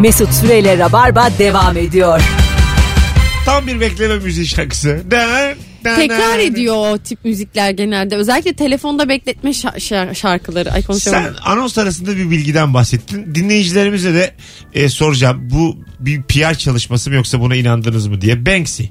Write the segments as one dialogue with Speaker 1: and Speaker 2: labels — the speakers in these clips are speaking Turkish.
Speaker 1: Mesut Süreyle Rabarba devam ediyor.
Speaker 2: Tam bir bekleme müziği şarkısı.
Speaker 3: Tekrar ediyor o tip müzikler genelde. Özellikle telefonda bekletme şa- şa- şarkıları. Ay
Speaker 2: Sen
Speaker 3: konuşamadım.
Speaker 2: anons arasında bir bilgiden bahsettin. Dinleyicilerimize de e, soracağım. Bu bir PR çalışması mı yoksa buna inandınız mı diye. Banksy.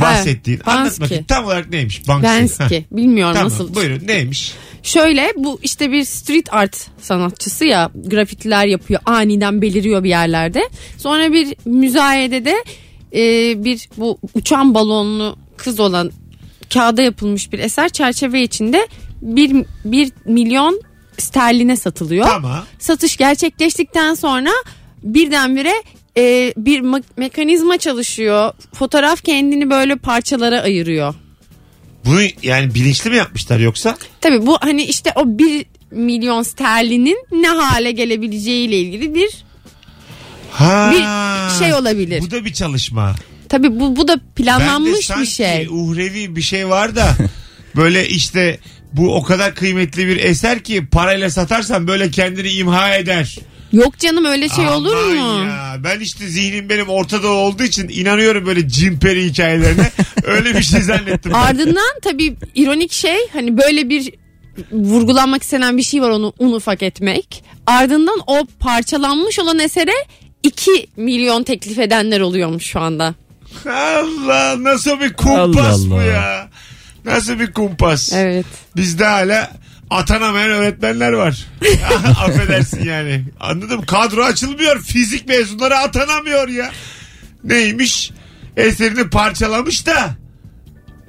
Speaker 2: Bahsettiğin. Anlat bakayım. Tam olarak neymiş? Banksy. Heh.
Speaker 3: Bilmiyorum
Speaker 2: Tamam
Speaker 3: nasıl.
Speaker 2: buyurun neymiş?
Speaker 3: Şöyle bu işte bir street art sanatçısı ya grafitiler yapıyor aniden beliriyor bir yerlerde. Sonra bir müzayedede e, bir bu uçan balonlu kız olan kağıda yapılmış bir eser çerçeve içinde bir, bir milyon sterline satılıyor.
Speaker 2: Tamam.
Speaker 3: Satış gerçekleştikten sonra birdenbire e, bir me- mekanizma çalışıyor. Fotoğraf kendini böyle parçalara ayırıyor.
Speaker 2: Bunu yani bilinçli mi yapmışlar yoksa?
Speaker 3: Tabii bu hani işte o bir milyon sterlinin ne hale gelebileceğiyle ilgili bir
Speaker 2: Ha.
Speaker 3: Bir şey olabilir.
Speaker 2: Bu da bir çalışma.
Speaker 3: tabii bu bu da
Speaker 2: Ben de
Speaker 3: planlanmış
Speaker 2: sanki
Speaker 3: bir şey.
Speaker 2: uhrevi bir şey var da böyle işte bu o kadar kıymetli bir eser ki parayla satarsan böyle kendini imha eder.
Speaker 3: Yok canım öyle şey olur
Speaker 2: Aman
Speaker 3: mu?
Speaker 2: Ya. Ben işte zihnim benim ortada olduğu için inanıyorum böyle cimperi hikayelerine. Öyle bir şey zannettim.
Speaker 3: Ardından tabii ironik şey hani böyle bir vurgulanmak istenen bir şey var onu un ufak etmek. Ardından o parçalanmış olan esere 2 milyon teklif edenler oluyormuş şu anda.
Speaker 2: Allah nasıl bir kumpas
Speaker 4: Allah
Speaker 2: bu
Speaker 4: Allah.
Speaker 2: ya. Nasıl bir kumpas.
Speaker 3: Evet.
Speaker 2: Bizde hala atanamayan öğretmenler var. Affedersin yani. Anladım. Kadro açılmıyor. Fizik mezunları atanamıyor ya. Neymiş? Eserini parçalamış da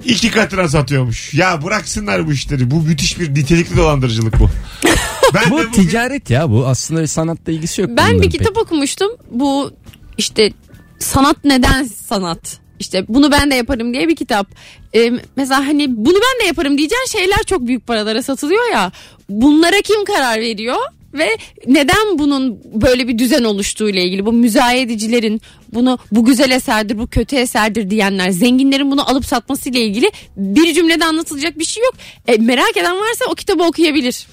Speaker 2: iki katına satıyormuş. Ya bıraksınlar bu işleri. Bu müthiş bir nitelikli dolandırıcılık bu. Ben
Speaker 4: Bu
Speaker 2: bugün-
Speaker 4: ticaret ya bu aslında sanatla ilgisi yok.
Speaker 3: Ben bir
Speaker 4: pek.
Speaker 3: kitap okumuştum. Bu işte sanat neden sanat? İşte bunu ben de yaparım diye bir kitap. Ee, mesela hani bunu ben de yaparım diyeceğin şeyler çok büyük paralara satılıyor ya. Bunlara kim karar veriyor? Ve neden bunun böyle bir düzen oluştuğu ile ilgili bu müzayedecilerin bunu bu güzel eserdir bu kötü eserdir diyenler zenginlerin bunu alıp satması ile ilgili bir cümlede anlatılacak bir şey yok. E, merak eden varsa o kitabı okuyabilir.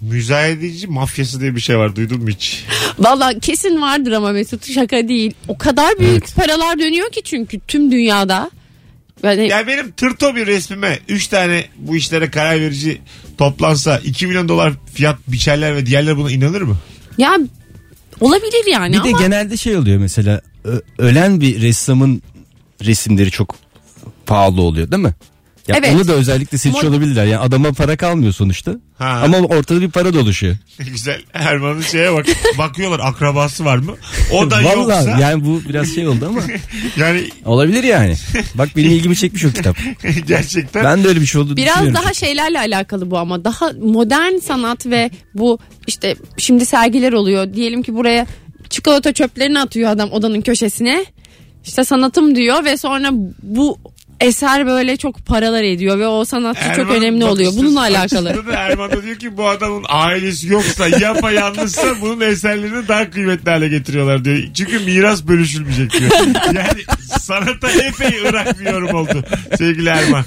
Speaker 2: Müzayedeci mafyası diye bir şey var. Duydun mu hiç?
Speaker 3: Valla kesin vardır ama Mesut şaka değil. O kadar büyük paralar dönüyor ki çünkü tüm dünyada. Yani
Speaker 2: Ya benim tırto bir resmime 3 tane bu işlere karar verici toplansa 2 milyon dolar fiyat biçerler ve diğerleri buna inanır mı?
Speaker 3: ya olabilir yani
Speaker 4: Bir
Speaker 3: ama
Speaker 4: de genelde şey oluyor mesela ölen bir ressamın resimleri çok pahalı oluyor değil mi? Ya
Speaker 3: Evet.
Speaker 4: Onu da özellikle seçiyor
Speaker 3: Mod-
Speaker 4: olabilirler. Yani adama para kalmıyor sonuçta.
Speaker 2: Ha.
Speaker 4: Ama ortada bir para doluşuyor.
Speaker 2: Ne güzel. Erman'ın şeye bak. Bakıyorlar akrabası var mı? O da
Speaker 4: Vallahi
Speaker 2: yoksa.
Speaker 4: yani bu biraz şey oldu ama
Speaker 2: Yani
Speaker 4: olabilir yani. Bak benim ilgimi çekmiş o kitap.
Speaker 2: gerçekten.
Speaker 4: Ben de öyle bir şey olduğunu
Speaker 3: biraz daha şeylerle alakalı bu ama daha modern sanat ve bu işte şimdi sergiler oluyor. Diyelim ki buraya çikolata çöplerini atıyor adam odanın köşesine. İşte sanatım diyor ve sonra bu eser böyle çok paralar ediyor ve o sanatçı çok
Speaker 2: Erman
Speaker 3: önemli oluyor. Bununla alakalı.
Speaker 2: da Erman da diyor ki bu adamın ailesi yoksa yapayalnızsa bunun eserlerini daha kıymetli hale getiriyorlar diyor. Çünkü miras bölüşülmeyecek diyor. Yani sanata epey ırak bir yorum oldu sevgili Erman.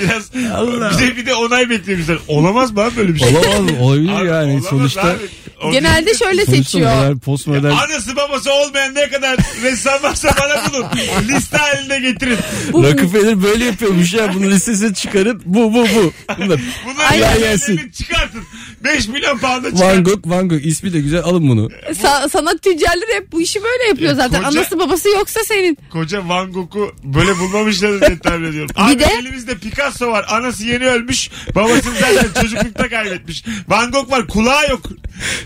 Speaker 2: Biraz
Speaker 4: Allah.
Speaker 2: bize bir de onay beklemişler. Olamaz mı abi böyle bir şey?
Speaker 4: Olamaz olabilir
Speaker 2: Abi,
Speaker 4: yani
Speaker 2: olamaz
Speaker 4: sonuçta.
Speaker 2: abi. O
Speaker 3: Genelde şöyle seçiyor.
Speaker 4: modern, postmodern.
Speaker 2: Anası babası olmayan ne kadar ressam varsa bana bulun. Liste halinde getirin.
Speaker 4: Rockefeller böyle yapıyormuş ya. Bunun listesini çıkarın. Bu bu bu. Bunlar.
Speaker 2: Bunlar
Speaker 4: Kolay
Speaker 2: gelsin. çıkartın. 5 milyon pound'a çıkartın.
Speaker 4: Van Gogh, Van Gogh ismi de güzel alın bunu.
Speaker 3: Sa- sanat tüccarları hep bu işi böyle yapıyor
Speaker 2: Ya
Speaker 3: zaten.
Speaker 2: koca-
Speaker 3: Anası babası yoksa senin.
Speaker 2: Koca Van Gogh'u böyle bulmamışlar diye tahmin ediyorum. Abi
Speaker 3: de-
Speaker 2: elimizde Picasso var. Anası yeni ölmüş. Babasını zaten çocuklukta kaybetmiş. Van Gogh var. Kulağı yok.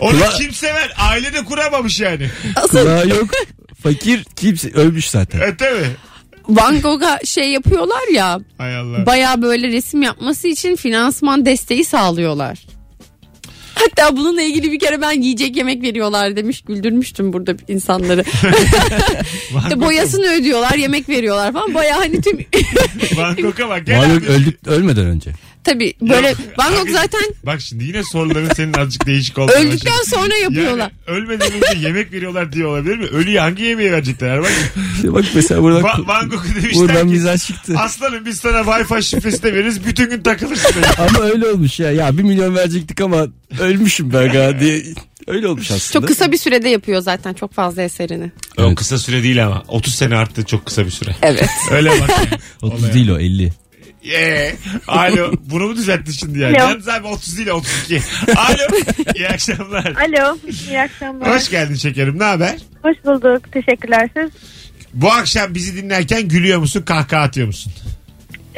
Speaker 2: Onu
Speaker 4: Kula-
Speaker 2: kim sever? Ailede kuramamış yani.
Speaker 3: Asıl
Speaker 4: Kulağı yok. Fakir kimse ölmüş zaten.
Speaker 2: E tabi.
Speaker 3: Van Gogh'a şey yapıyorlar ya
Speaker 2: Hay Allah.
Speaker 3: baya böyle resim yapması için finansman desteği sağlıyorlar. Hatta bununla ilgili bir kere ben yiyecek yemek veriyorlar demiş güldürmüştüm burada insanları.
Speaker 2: Van
Speaker 3: işte
Speaker 2: Gogh'a-
Speaker 3: boyasını ödüyorlar yemek veriyorlar falan baya hani tüm
Speaker 2: Van Gogh'a bak. Gel
Speaker 4: Van
Speaker 2: abi.
Speaker 4: Gogh öldük, ölmeden önce.
Speaker 3: Tabii böyle Van Gogh zaten
Speaker 2: Bak şimdi yine soruların senin azıcık değişik olduğunu
Speaker 3: öldükten
Speaker 2: başladı.
Speaker 3: sonra yapıyorlar.
Speaker 2: Yani ölmeden önce yemek veriyorlar diye olabilir mi? Ölüye hangi yemeği verecekler Erman?
Speaker 4: İşte bak mesela buradan,
Speaker 2: Va- Van Gogh'a demişler
Speaker 4: buradan
Speaker 2: ki
Speaker 4: mizah çıktı.
Speaker 2: aslanım biz sana Wi-Fi şifresi de veririz bütün gün takılırsın.
Speaker 4: Ama öyle olmuş ya. Ya bir milyon verecektik ama ölmüşüm ben galiba diye. Öyle olmuş aslında.
Speaker 3: Çok kısa bir sürede yapıyor zaten çok fazla eserini.
Speaker 2: O
Speaker 4: Evet.
Speaker 2: kısa süre değil ama. 30 sene arttı çok kısa bir süre.
Speaker 3: Evet.
Speaker 2: Öyle bak. yani.
Speaker 4: 30
Speaker 2: Olaya.
Speaker 4: değil o 50.
Speaker 2: Ee, alo. Bunu mu düzelttin şimdi yani?
Speaker 5: Alo.
Speaker 2: Yalnız abi 30 değil 32. Alo. İyi akşamlar.
Speaker 5: Alo, iyi akşamlar.
Speaker 2: Hoş geldin şekerim. Ne haber?
Speaker 5: Hoş bulduk. Teşekkürler siz.
Speaker 2: Bu akşam bizi dinlerken gülüyor musun, kahkaha atıyor musun?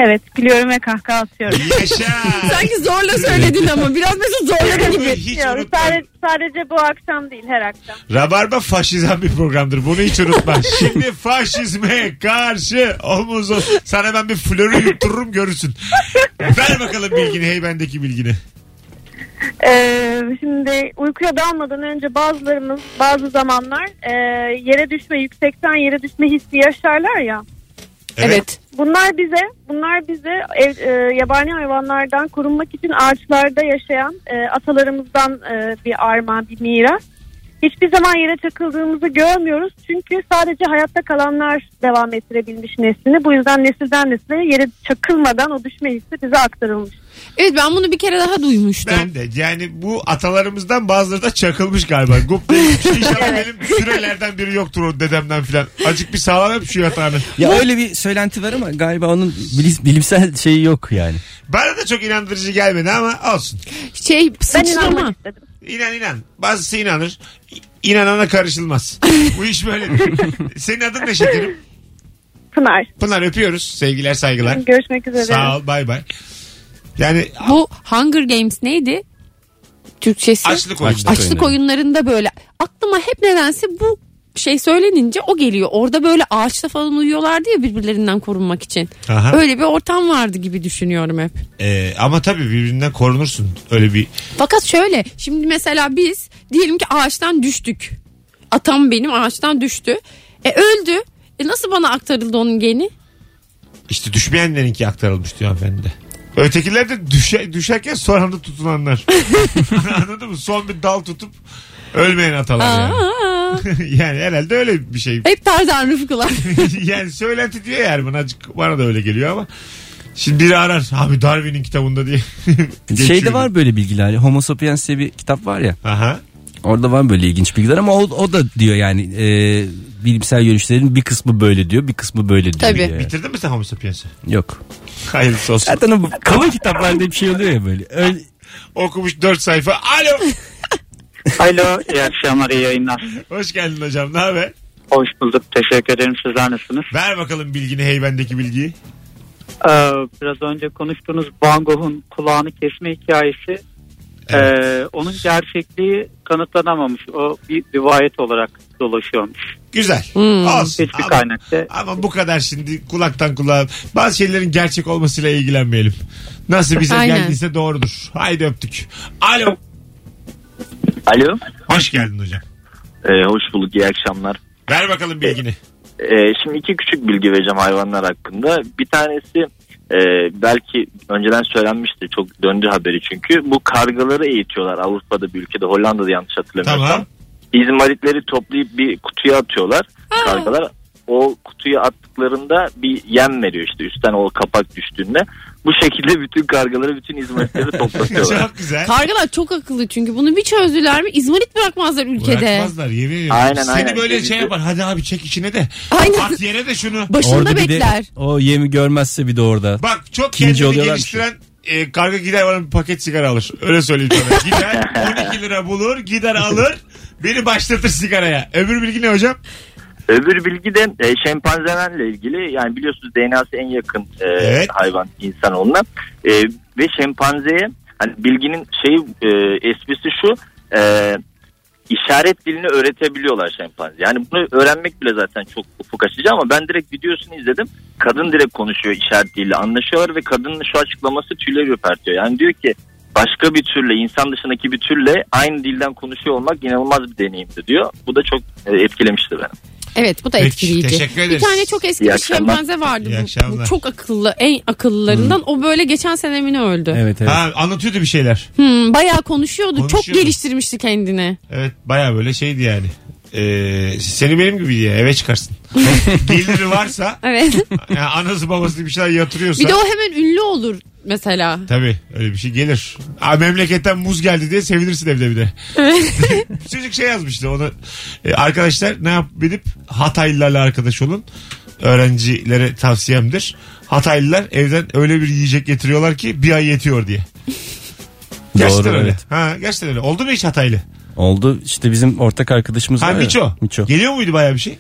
Speaker 5: Evet, gülüyorum ve kahkaha atıyorum.
Speaker 2: Yaşa.
Speaker 3: Sanki zorla söyledin ama biraz Mesut zorladı gibi.
Speaker 2: Hiç
Speaker 5: Yok,
Speaker 2: unutma.
Speaker 5: sadece, sadece bu akşam değil, her akşam.
Speaker 2: Rabarba faşizan bir programdır. Bunu hiç unutma. Şimdi faşizme karşı omuz ol. Sana ben bir flörü yuttururum görürsün. Ver bakalım bilgini heybendeki bilgini.
Speaker 5: Ee, şimdi uykuya dalmadan önce bazılarımız bazı zamanlar e, yere düşme, yüksekten yere düşme hissi yaşarlar ya.
Speaker 3: Evet.
Speaker 5: Bunlar bize, bunlar bize ev, e, yabani hayvanlardan korunmak için ağaçlarda yaşayan e, atalarımızdan e, bir armağan, bir miras. Hiçbir zaman yere çakıldığımızı görmüyoruz. Çünkü sadece hayatta kalanlar devam ettirebilmiş neslini. Bu yüzden nesilden nesile yere çakılmadan o düşme hissi bize aktarılmış.
Speaker 3: Evet ben bunu bir kere daha duymuştum.
Speaker 2: Ben de yani bu atalarımızdan bazıları da çakılmış galiba. Gup. İnşallah benim sürelerden biri yoktur o dedemden filan. Acık bir sağlam hep şu yatağını.
Speaker 4: Ya öyle bir söylenti var ama galiba onun bilim- bilimsel şeyi yok yani.
Speaker 2: Bana da çok inandırıcı gelmedi ama olsun.
Speaker 3: Şey
Speaker 5: Ben
Speaker 3: sıçrama.
Speaker 5: inanmak istedim.
Speaker 2: İnan inan. Bazısı inanır. İnanana karışılmaz. bu iş böyledir. Senin adın ne şekerim?
Speaker 5: Pınar.
Speaker 2: Pınar öpüyoruz. Sevgiler saygılar.
Speaker 5: Görüşmek üzere.
Speaker 2: Sağ ol bay bay. Yani
Speaker 3: Bu Hunger Games neydi? Türkçesi.
Speaker 2: açlık oyunu.
Speaker 4: Açlık.
Speaker 3: Açlık oyunlarında böyle aklıma hep nedense bu şey söylenince o geliyor. Orada böyle ağaçta falan uyuyorlardı ya birbirlerinden korunmak için.
Speaker 2: Aha.
Speaker 3: Öyle bir ortam vardı gibi düşünüyorum hep.
Speaker 2: Ee, ama tabii birbirinden korunursun. Öyle bir
Speaker 3: Fakat şöyle şimdi mesela biz diyelim ki ağaçtan düştük. Atam benim ağaçtan düştü. E öldü. E nasıl bana aktarıldı onun geni?
Speaker 2: işte düşmeyenlerinki aktarılmış diyor hanımefendi de. Ötekiler de düşe, düşerken son anda tutunanlar. Anladın mı? Son bir dal tutup ölmeyen atalar yani. Yani herhalde öyle bir şey.
Speaker 3: hep Tarzan Rıfkılar.
Speaker 2: yani söylenti diyor ya Erman azıcık bana da öyle geliyor ama. Şimdi biri arar abi Darwin'in kitabında diye.
Speaker 4: Şeyde var böyle bilgiler. Homo sapiens diye bir kitap var ya.
Speaker 2: Aha.
Speaker 4: Orada var böyle ilginç bilgiler ama o, o da diyor yani e, bilimsel görüşlerin bir kısmı böyle diyor bir kısmı böyle diyor.
Speaker 3: Tabii.
Speaker 4: Yani.
Speaker 2: Bitirdin mi sen Homo sapiens'i?
Speaker 4: Yok.
Speaker 2: Hayırlısı olsun.
Speaker 4: Zaten o kalın kitaplarda bir şey oluyor ya böyle. Öyle,
Speaker 2: Okumuş 4 sayfa. Alo.
Speaker 6: Alo, iyi akşamlar, iyi yayınlar.
Speaker 2: Hoş geldin hocam. Ne haber?
Speaker 6: Hoş bulduk, teşekkür ederim. Sizler nasılsınız?
Speaker 2: Ver bakalım bilgini heybendeki bilgiyi.
Speaker 6: Ee, biraz önce konuştuğunuz Van Gogh'un kulağını kesme hikayesi,
Speaker 2: Evet.
Speaker 6: ee, onun gerçekliği kanıtlanamamış. O bir rivayet olarak dolaşıyormuş.
Speaker 2: Güzel.
Speaker 3: Hmm.
Speaker 2: Olsun.
Speaker 6: Hiçbir
Speaker 2: Ama,
Speaker 6: kaynakta.
Speaker 2: ama bu kadar şimdi kulaktan kulağa bazı şeylerin gerçek olmasıyla ilgilenmeyelim. Nasıl bize
Speaker 3: Aynen.
Speaker 2: geldiyse doğrudur. Haydi öptük. Alo.
Speaker 7: Alo.
Speaker 2: Hoş geldin hocam.
Speaker 7: Ee, hoş bulduk. iyi akşamlar.
Speaker 2: Ver bakalım bilgini.
Speaker 7: Ee, şimdi iki küçük bilgi vereceğim hayvanlar hakkında. Bir tanesi e, belki önceden söylenmişti. Çok döndü haberi çünkü. Bu kargaları eğitiyorlar Avrupa'da bir ülkede. Hollanda'da yanlış hatırlamıyorsam.
Speaker 2: Tamam.
Speaker 7: İzmaritleri toplayıp bir kutuya atıyorlar kargalar. O kutuya attıklarında bir yem veriyor işte üstten o kapak düştüğünde. Bu şekilde bütün kargaları bütün izmaritleri toplatıyorlar.
Speaker 2: Çok güzel.
Speaker 3: Kargalar çok akıllı çünkü bunu bir çözdüler mi İzmarit bırakmazlar ülkede.
Speaker 2: Bırakmazlar yemin ediyorum.
Speaker 7: Aynen,
Speaker 2: Seni
Speaker 7: aynen.
Speaker 2: böyle şey yapar. Hadi abi çek içine de.
Speaker 3: Aynen.
Speaker 2: At yere de şunu.
Speaker 3: Başında
Speaker 4: orada bir de
Speaker 3: bekler.
Speaker 4: o yemi görmezse bir de orada.
Speaker 2: Bak çok
Speaker 4: İkinci
Speaker 2: kendini
Speaker 4: oluyorlar
Speaker 2: geliştiren e, karga gider bana bir paket sigara alır. Öyle söyleyeyim sana. Gider 12 lira bulur gider alır. Beni başlatır sigaraya. Öbür bilgi ne hocam?
Speaker 7: Öbür bilgi de e, şempanzelerle ilgili. Yani biliyorsunuz DNA'sı en yakın e,
Speaker 2: Evet.
Speaker 7: hayvan insanoğluna. E, ve şempanzeye hani bilginin şey e, esprisi şu e, işaret dilini öğretebiliyorlar şempanze. Yani bunu öğrenmek bile zaten çok ufuk açıcı ama ben direkt videosunu izledim. Kadın direkt konuşuyor işaret diliyle anlaşıyorlar ve kadının şu açıklaması tüyleri ürpertiyor. Yani diyor ki başka bir türle insan dışındaki bir türle aynı dilden konuşuyor olmak inanılmaz bir deneyimdi diyor. Bu da çok e, etkilemişti beni.
Speaker 3: Evet bu da
Speaker 2: Peki,
Speaker 3: etkileyici.
Speaker 2: teşekkür
Speaker 3: Bir
Speaker 2: ederiz.
Speaker 3: tane çok eski
Speaker 7: İyi
Speaker 3: bir
Speaker 7: akşamlar.
Speaker 3: şempanze vardı.
Speaker 2: İyi
Speaker 3: Bu,
Speaker 2: akşamlar.
Speaker 3: bu çok akıllı en akıllılarından. O böyle geçen sene mi ne öldü?
Speaker 4: Evet evet.
Speaker 2: Ha, anlatıyordu bir şeyler.
Speaker 3: Hmm, bayağı konuşuyordu. Çok
Speaker 2: Konuşuyordu.
Speaker 3: geliştirmişti kendini.
Speaker 2: Evet baya böyle şeydi yani. Ee, seni benim gibi diye eve çıkarsın. Geliri varsa
Speaker 3: Evet.
Speaker 2: yani anası babası bir şeyler yatırıyorsa.
Speaker 3: bir de o hemen ünlü olur. Mesela.
Speaker 2: Tabii öyle bir şey gelir. Aa, memleketten muz geldi diye sevinirsin evde bir de. Çocuk şey yazmıştı onu. e, arkadaşlar ne yap edip Hataylılarla arkadaş olun. Öğrencilere tavsiyemdir. Hataylılar evden öyle bir yiyecek getiriyorlar ki bir ay yetiyor diye. Gerçekten
Speaker 4: Doğru
Speaker 2: öyle.
Speaker 4: evet.
Speaker 2: Ha, gerçekten öyle. Oldu mu hiç Hataylı?
Speaker 4: Oldu işte bizim ortak arkadaşımız
Speaker 2: Ha
Speaker 4: var ya,
Speaker 2: Miço.
Speaker 4: Miço.
Speaker 2: Geliyor muydu baya bir şey?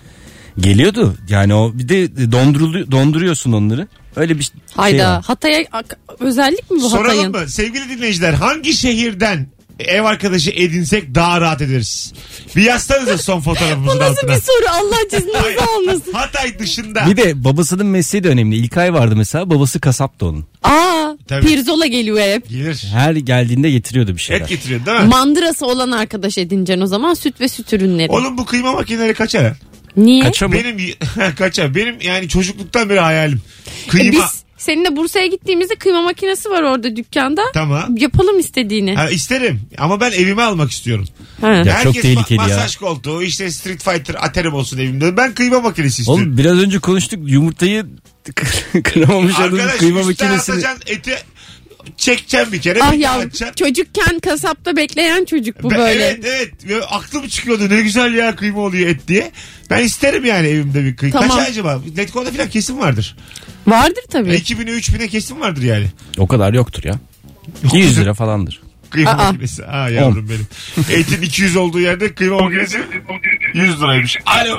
Speaker 4: Geliyordu. Yani o bir de dondurulu, donduruyorsun onları. Öyle bir şey
Speaker 3: Hayda.
Speaker 4: var.
Speaker 3: Hatay'a özellik mi bu
Speaker 2: Soralım
Speaker 3: Hatay'ın?
Speaker 2: mı? Sevgili dinleyiciler hangi şehirden ev arkadaşı edinsek daha rahat ederiz? Bir yazsanıza son fotoğrafımızın
Speaker 3: Bu nasıl
Speaker 2: altına.
Speaker 3: bir soru Allah cezanızı almasın.
Speaker 2: Hatay dışında.
Speaker 4: Bir de babasının mesleği de önemli. İlkay vardı mesela. Babası kasaptı onun.
Speaker 3: Aa
Speaker 2: Tabii.
Speaker 3: pirzola geliyor hep.
Speaker 2: Gelir.
Speaker 4: Her geldiğinde getiriyordu bir şeyler.
Speaker 2: Et getiriyor değil mi?
Speaker 3: Mandırası olan arkadaş edineceksin o zaman süt ve süt ürünleri.
Speaker 2: Oğlum bu kıyma makineleri kaçar ha?
Speaker 3: Niye?
Speaker 4: Kaça mı?
Speaker 2: Benim kaçar. Benim yani çocukluktan beri hayalim.
Speaker 3: E
Speaker 2: Kıyma.
Speaker 3: Biz seninle Bursa'ya gittiğimizde kıyma makinesi var orada dükkanda.
Speaker 2: Tamam.
Speaker 3: Yapalım istediğini.
Speaker 2: Ha, isterim ama ben evime almak istiyorum.
Speaker 3: Ha.
Speaker 4: Ya çok
Speaker 2: Herkes
Speaker 4: tehlikeli ya.
Speaker 2: masaj koltuğu işte Street Fighter aterim olsun evimde. Ben kıyma makinesi istiyorum.
Speaker 4: Oğlum biraz önce konuştuk yumurtayı kıramamış adamın
Speaker 2: Arkadaş
Speaker 4: kıyma
Speaker 2: üstten
Speaker 4: makinesini.
Speaker 2: atacaksın eti çekeceksin bir kere.
Speaker 3: Ah ya
Speaker 2: atacaksın.
Speaker 3: çocukken kasapta bekleyen çocuk bu
Speaker 2: Ben-
Speaker 3: böyle.
Speaker 2: Evet evet. Ve aklım çıkıyordu ne güzel ya kıyma oluyor et diye. Ben isterim yani evimde bir kıyma.
Speaker 3: Tamam.
Speaker 2: Kaç acaba? Letgo'da falan kesim vardır.
Speaker 3: Vardır tabii.
Speaker 2: 2000'e 3000'e kesim vardır yani.
Speaker 4: O kadar yoktur ya. 200 lira falandır.
Speaker 2: Kıyma
Speaker 3: Aa.
Speaker 2: makinesi. Aa yavrum benim. Etin 200 olduğu yerde kıyma makinesi 100 liraymış. Alo.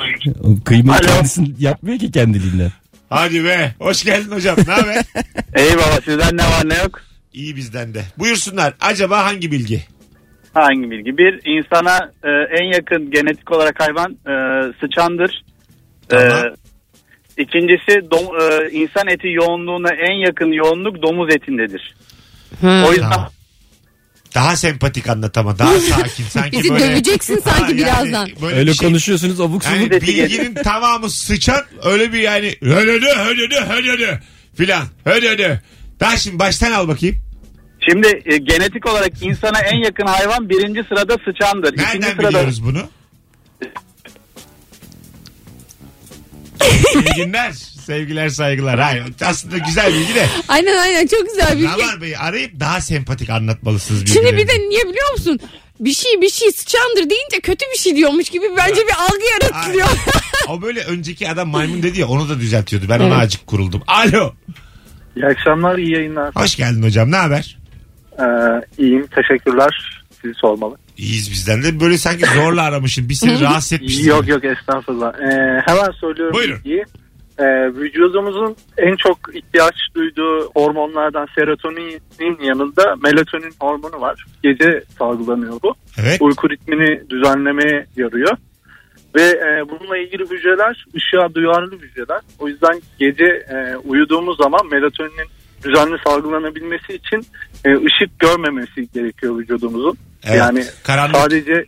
Speaker 4: Kıyma
Speaker 8: Alo.
Speaker 4: kendisini yapmıyor ki kendiliğinden.
Speaker 2: Hadi be. Hoş geldin hocam. Ne haber?
Speaker 8: Eyvallah sizden ne var ne yok?
Speaker 2: İyi bizden de. Buyursunlar. Acaba hangi bilgi?
Speaker 8: Hangi bilgi? Bir insana e, en yakın genetik olarak hayvan e, sıçandır.
Speaker 2: Tamam.
Speaker 8: E, ikincisi dom- e, insan eti yoğunluğuna en yakın yoğunluk domuz etindedir.
Speaker 3: Ha.
Speaker 8: O yüzden
Speaker 2: Tamam. Daha sempatik anlat ama daha sakin. Sanki
Speaker 3: Bizi
Speaker 2: böyle...
Speaker 3: döveceksin
Speaker 2: Ha,
Speaker 3: sanki
Speaker 2: yani
Speaker 3: birazdan.
Speaker 2: böyle
Speaker 4: Öyle
Speaker 2: bir şey-
Speaker 4: konuşuyorsunuz abuk
Speaker 2: Yani
Speaker 4: subuk.
Speaker 2: bilginin tamamı sıçan öyle bir yani hölölü hölölü hölölü filan hölölü. Daha şimdi baştan al bakayım.
Speaker 8: şimdi e, genetik olarak insana en yakın hayvan birinci sırada sıçandır. İkinci
Speaker 2: Nereden
Speaker 8: sırada
Speaker 2: biliyoruz bunu? İyi günler. Sevgiler saygılar. Hayır aslında güzel bilgi de.
Speaker 3: Aynen aynen çok güzel bir şey.
Speaker 2: Rabar Bey'i arayıp daha sempatik anlatmalısınız.
Speaker 3: Şimdi bir de niye biliyor musun? Bir şey bir şey sıçandır deyince kötü bir şey diyormuş gibi bence bir algı yaratılıyor.
Speaker 2: o böyle önceki adam maymun dedi ya onu da düzeltiyordu. Ben ona acık kuruldum. Alo.
Speaker 9: İyi akşamlar, iyi yayınlar.
Speaker 2: Hoş geldin hocam. Ne haber?
Speaker 9: Ee, iyiyim, teşekkürler. Sizi sormalı.
Speaker 2: İyiyiz bizden de. Böyle sanki zorla aramışım. Bir seni rahatsız etmişsin.
Speaker 9: Yok yok estağfurullah. Ee, hemen söylüyorum
Speaker 2: Buyurun.
Speaker 9: bilgiyi. Ee, vücudumuzun en çok ihtiyaç duyduğu hormonlardan serotoninin yanında melatonin hormonu var. Gece salgılanıyor bu.
Speaker 2: Evet.
Speaker 9: Uyku ritmini düzenlemeye yarıyor. Ve e, bununla ilgili hücreler ışığa duyarlı hücreler. O yüzden gece e, uyuduğumuz zaman melatoninin düzenli salgılanabilmesi için e, ışık görmemesi gerekiyor vücudumuzun.
Speaker 2: Evet.
Speaker 9: Yani
Speaker 2: Karanlık.
Speaker 9: sadece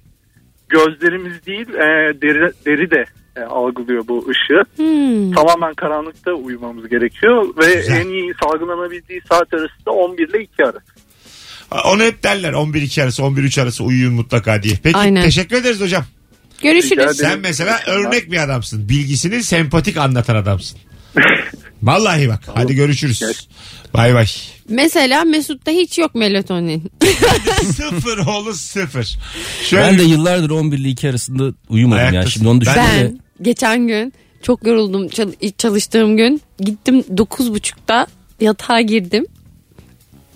Speaker 9: gözlerimiz değil e, deri, deri de e, algılıyor bu ışığı.
Speaker 3: Hmm.
Speaker 9: Tamamen karanlıkta uyumamız gerekiyor ve
Speaker 2: Güzel.
Speaker 9: en iyi salgılanabildiği saat arası da 11 ile 2 arası.
Speaker 2: Onu hep derler 11-2 arası 11-3 arası uyuyun mutlaka diye. Peki
Speaker 3: Aynen.
Speaker 2: teşekkür ederiz hocam.
Speaker 3: Görüşürüz.
Speaker 2: Sen mesela örnek bir adamsın. Bilgisini sempatik anlatan adamsın. Vallahi bak. Hadi görüşürüz. Bay bay.
Speaker 3: Mesela Mesut'ta hiç yok melatonin.
Speaker 2: sıfır oğlu sıfır. Şöyle
Speaker 4: Ben de yıllardır 11 ile 2 arasında uyumadım ya.
Speaker 2: Ayaktasın.
Speaker 4: Şimdi onu düşündüm de.
Speaker 3: Ben geçen gün çok yoruldum çal- çalıştığım gün gittim 9.30'da yatağa girdim.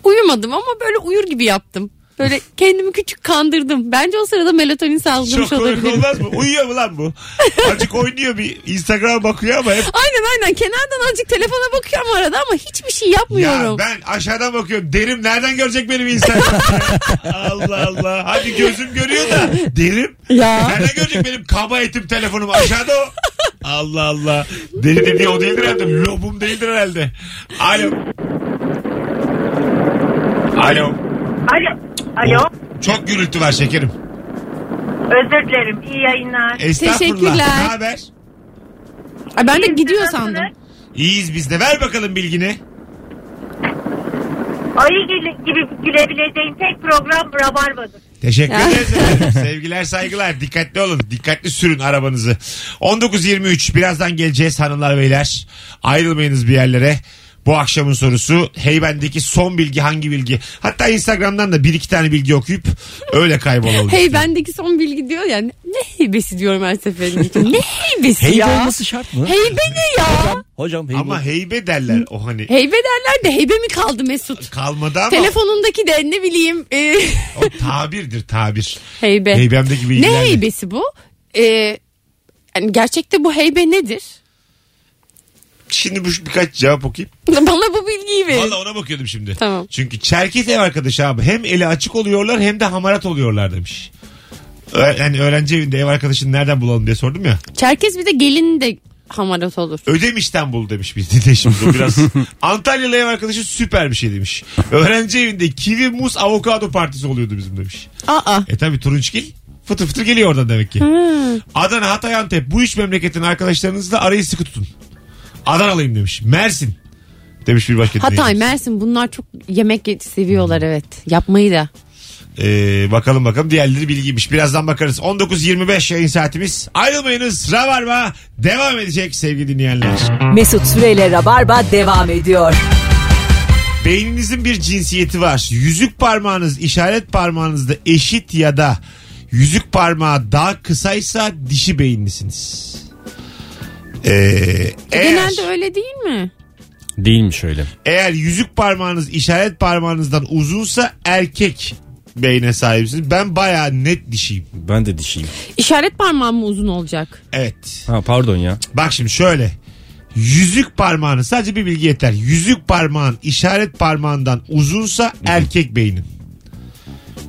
Speaker 3: Uyumadım ama böyle uyur gibi yaptım. Böyle kendimi küçük kandırdım. Bence o sırada melatonin salgılamış
Speaker 2: çok komik
Speaker 3: olabilirim.
Speaker 2: olmaz mı? Uyuyor mu lan bu? Azıcık oynuyor bir Instagram'a bakıyor ama hep
Speaker 3: Aynen aynen kenardan azıcık telefona bakıyorum arada ama hiçbir şey
Speaker 2: ya
Speaker 3: yapmıyorum.
Speaker 2: ben aşağıdan bakıyorum. Derim nereden görecek benim Instagram'ı? Allah Allah. Hadi gözüm görüyor da derim.
Speaker 3: Ya.
Speaker 2: Nereden görecek benim kaba etim telefonum aşağıda o. Allah Allah. Deli dediği o değildir herhalde. Lobum değildir herhalde. Alo. Alo.
Speaker 5: Alo. Alo.
Speaker 2: Çok gürültü var şekerim.
Speaker 5: Özür dilerim. İyi yayınlar.
Speaker 2: Estağfurullah.
Speaker 3: Teşekkürler.
Speaker 2: Ne haber?
Speaker 3: Ay ben de
Speaker 5: İyiyim,
Speaker 3: gidiyor sandım.
Speaker 5: nasılsınız?
Speaker 2: İyiyiz biz de. Ver bakalım bilgini.
Speaker 5: Ayı gibi, gülebileceğin tek program Rabarba'dır.
Speaker 2: Teşekkür ederiz efendim. Sevgiler saygılar. Dikkatli olun. Dikkatli sürün arabanızı. 19.23 birazdan geleceğiz hanımlar beyler. Ayrılmayınız bir yerlere. Bu akşamın sorusu heybendeki son bilgi hangi bilgi? Hatta Instagram'dan da bir iki tane bilgi okuyup öyle kaybolalım.
Speaker 3: Hey bendeki son bilgi diyor ya. Ne heybesi diyorum her seferinde. ne heybesi
Speaker 4: Heybe
Speaker 3: ya?
Speaker 4: olması şart mı?
Speaker 3: Heybe ne ya?
Speaker 4: Hocam heybe.
Speaker 2: Ama heybe derler o hani.
Speaker 3: Heybe derler de heybe mi kaldı Mesut?
Speaker 2: Kalmadı ama
Speaker 3: Telefonundaki de ne bileyim e,
Speaker 2: o tabirdir tabir.
Speaker 3: heybe.
Speaker 2: Heybemdeki bilgiler.
Speaker 3: Ne heybesi bu? E, yani gerçekte bu heybe nedir?
Speaker 2: Şimdi bu birkaç cevap okuyayım.
Speaker 3: Bana bu bilgiyi verin.
Speaker 2: Valla ona bakıyordum şimdi.
Speaker 3: Tamam.
Speaker 2: Çünkü Çerkez ev arkadaşı abi hem eli açık oluyorlar hem de hamarat oluyorlar demiş. Ö- Yani öğrenci evinde ev arkadaşını nereden bulalım diye sordum ya.
Speaker 3: Çerkez bir de gelin de hamarat olur.
Speaker 2: Ödemiş'ten bul demiş bir dinleyicimiz o biraz. Antalyalı ev arkadaşı süper bir şey demiş. Öğrenci evinde kivi, muz, avokado partisi oluyordu bizim demiş.
Speaker 3: Aa.
Speaker 2: E tabi turunçgil fıtır fıtır geliyor oradan demek ki. Adana, Hatay, Antep bu üç memleketin arkadaşlarınızla arayı sıkı tutun. Adanalıyım demiş. Mersin demiş bir başka
Speaker 3: Hatay,
Speaker 2: dinleyicimiz.
Speaker 3: Mersin bunlar çok yemek seviyorlar evet. Yapmayı da.
Speaker 2: Ee, bakalım bakalım diğerleri bilgiymiş. Birazdan bakarız. 19.25 yayın saatimiz. Ayrılmayınız. Rabarba devam edecek sevgili dinleyenler.
Speaker 1: Mesut Süreyle Rabarba devam ediyor.
Speaker 2: Beyninizin bir cinsiyeti var. Yüzük parmağınız işaret parmağınızda eşit ya da yüzük parmağı daha kısaysa dişi beyinlisiniz. Ee, eğer,
Speaker 3: Genelde öyle değil mi?
Speaker 4: Değilmiş öyle.
Speaker 2: eğer yüzük parmağınız işaret parmağınızdan uzunsa erkek beyne sahipsiniz. Ben bayağı net dişiyim.
Speaker 4: Ben de dişiyim.
Speaker 3: İşaret parmağım mı uzun olacak?
Speaker 2: Evet.
Speaker 4: Ha pardon ya.
Speaker 2: Bak şimdi şöyle. Yüzük parmağını sadece bir bilgi yeter. Yüzük parmağın işaret parmağından uzunsa erkek beynin.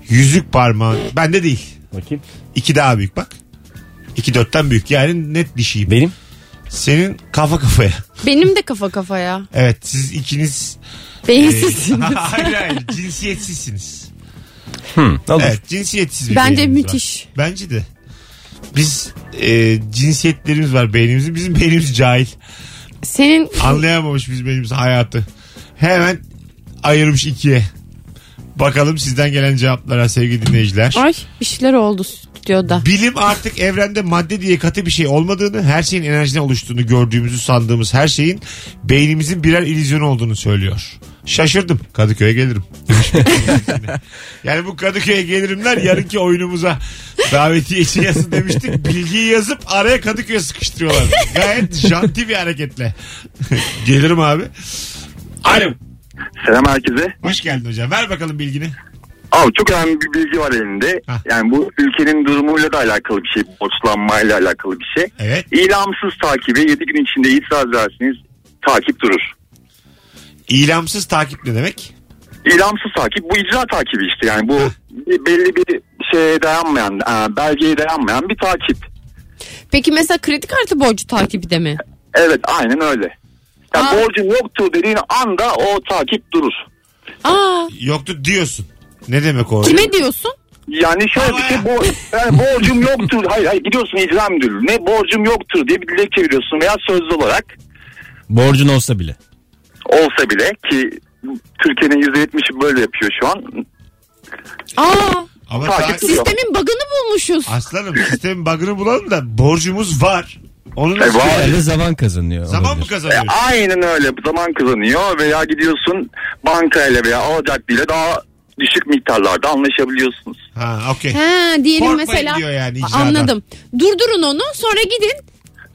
Speaker 2: Yüzük parmağın bende değil.
Speaker 4: Bakayım.
Speaker 2: İki daha büyük bak. İki dörtten büyük yani net dişiyim.
Speaker 4: Benim?
Speaker 2: Senin kafa kafaya.
Speaker 3: Benim de kafa kafaya.
Speaker 2: Evet siz ikiniz e,
Speaker 3: Beyinsizsiniz.
Speaker 2: hayır hayır cinsiyetsizsiniz.
Speaker 4: Olur.
Speaker 2: Evet cinsiyetsiz bir
Speaker 3: Bence
Speaker 2: beynimiz var.
Speaker 3: müthiş.
Speaker 2: Bence de. Biz e, cinsiyetlerimiz var beynimizin. Bizim beynimiz cahil.
Speaker 3: Senin
Speaker 2: Anlayamamış bizim beynimiz hayatı. Hemen ayırmış ikiye. Bakalım sizden gelen cevaplara sevgili dinleyiciler.
Speaker 3: ay bir şeyler oldu stüdyoda.
Speaker 2: Bilim artık evrende madde diye katı bir şey olmadığını, her şeyin enerjiden oluştuğunu gördüğümüzü sandığımız her şeyin beynimizin birer illüzyonu olduğunu söylüyor. Şaşırdım. Kadıköy'e gelirim. yani bu Kadıköy'e gelirimler yarınki oyunumuza davetiye için yazın demiştik. Bilgiyi yazıp araya Kadıköy'e sıkıştırıyorlar. Gayet janti bir hareketle. gelirim abi. Alo.
Speaker 10: Selam herkese.
Speaker 2: Hoş geldin hocam. Ver bakalım bilgini.
Speaker 10: Abi çok önemli bir bilgi var elinde.
Speaker 2: Hah.
Speaker 10: Yani bu ülkenin durumuyla da alakalı bir şey. Borçlanmayla alakalı bir şey.
Speaker 2: Evet.
Speaker 10: İlamsız takibi 7 gün içinde itiraz edersiniz takip durur.
Speaker 2: İlamsız takip ne demek?
Speaker 10: İlamsız takip bu icra takibi işte yani bu bir- belli bir şeye dayanmayan, e, belgeye dayanmayan bir takip.
Speaker 3: Peki mesela kredi kartı borcu takibi de mi?
Speaker 10: Evet aynen öyle. Yani
Speaker 3: Aa.
Speaker 10: borcun yoktur dediğin anda o takip durur.
Speaker 3: Aa,
Speaker 2: Yoktu diyorsun. Ne demek o?
Speaker 3: kime diyorsun?
Speaker 10: Yani şöyle bir şey bo yani borcum yoktur. Hayır hayır gidiyorsun icra müdürlüğüne borcum yoktur diye bir dilekçe veriyorsun veya sözlü olarak
Speaker 4: Borcun olsa bile.
Speaker 10: olsa bile ki Türkiye'nin %70'i böyle yapıyor şu an.
Speaker 3: Aa,
Speaker 2: Ama
Speaker 10: Takip
Speaker 2: ta-
Speaker 3: sistemin bug'ını bulmuşuz.
Speaker 2: Aslanım sistemin bug'ını bulalım da borcumuz var. Onu
Speaker 10: E, var.
Speaker 4: Yani zaman kazanıyor.
Speaker 2: Zaman mı
Speaker 4: olabilir.
Speaker 10: E,
Speaker 2: kazanıyoruz?
Speaker 10: aynen öyle zaman kazanıyor veya gidiyorsun bankayla veya alacaklıyla daha düşük miktarlarda anlaşabiliyorsunuz.
Speaker 2: Ha okey.
Speaker 3: Ha diyelim
Speaker 2: Korkmayın
Speaker 3: mesela.
Speaker 2: diyor yani icradan.
Speaker 3: Anladım. Durdurun onu sonra gidin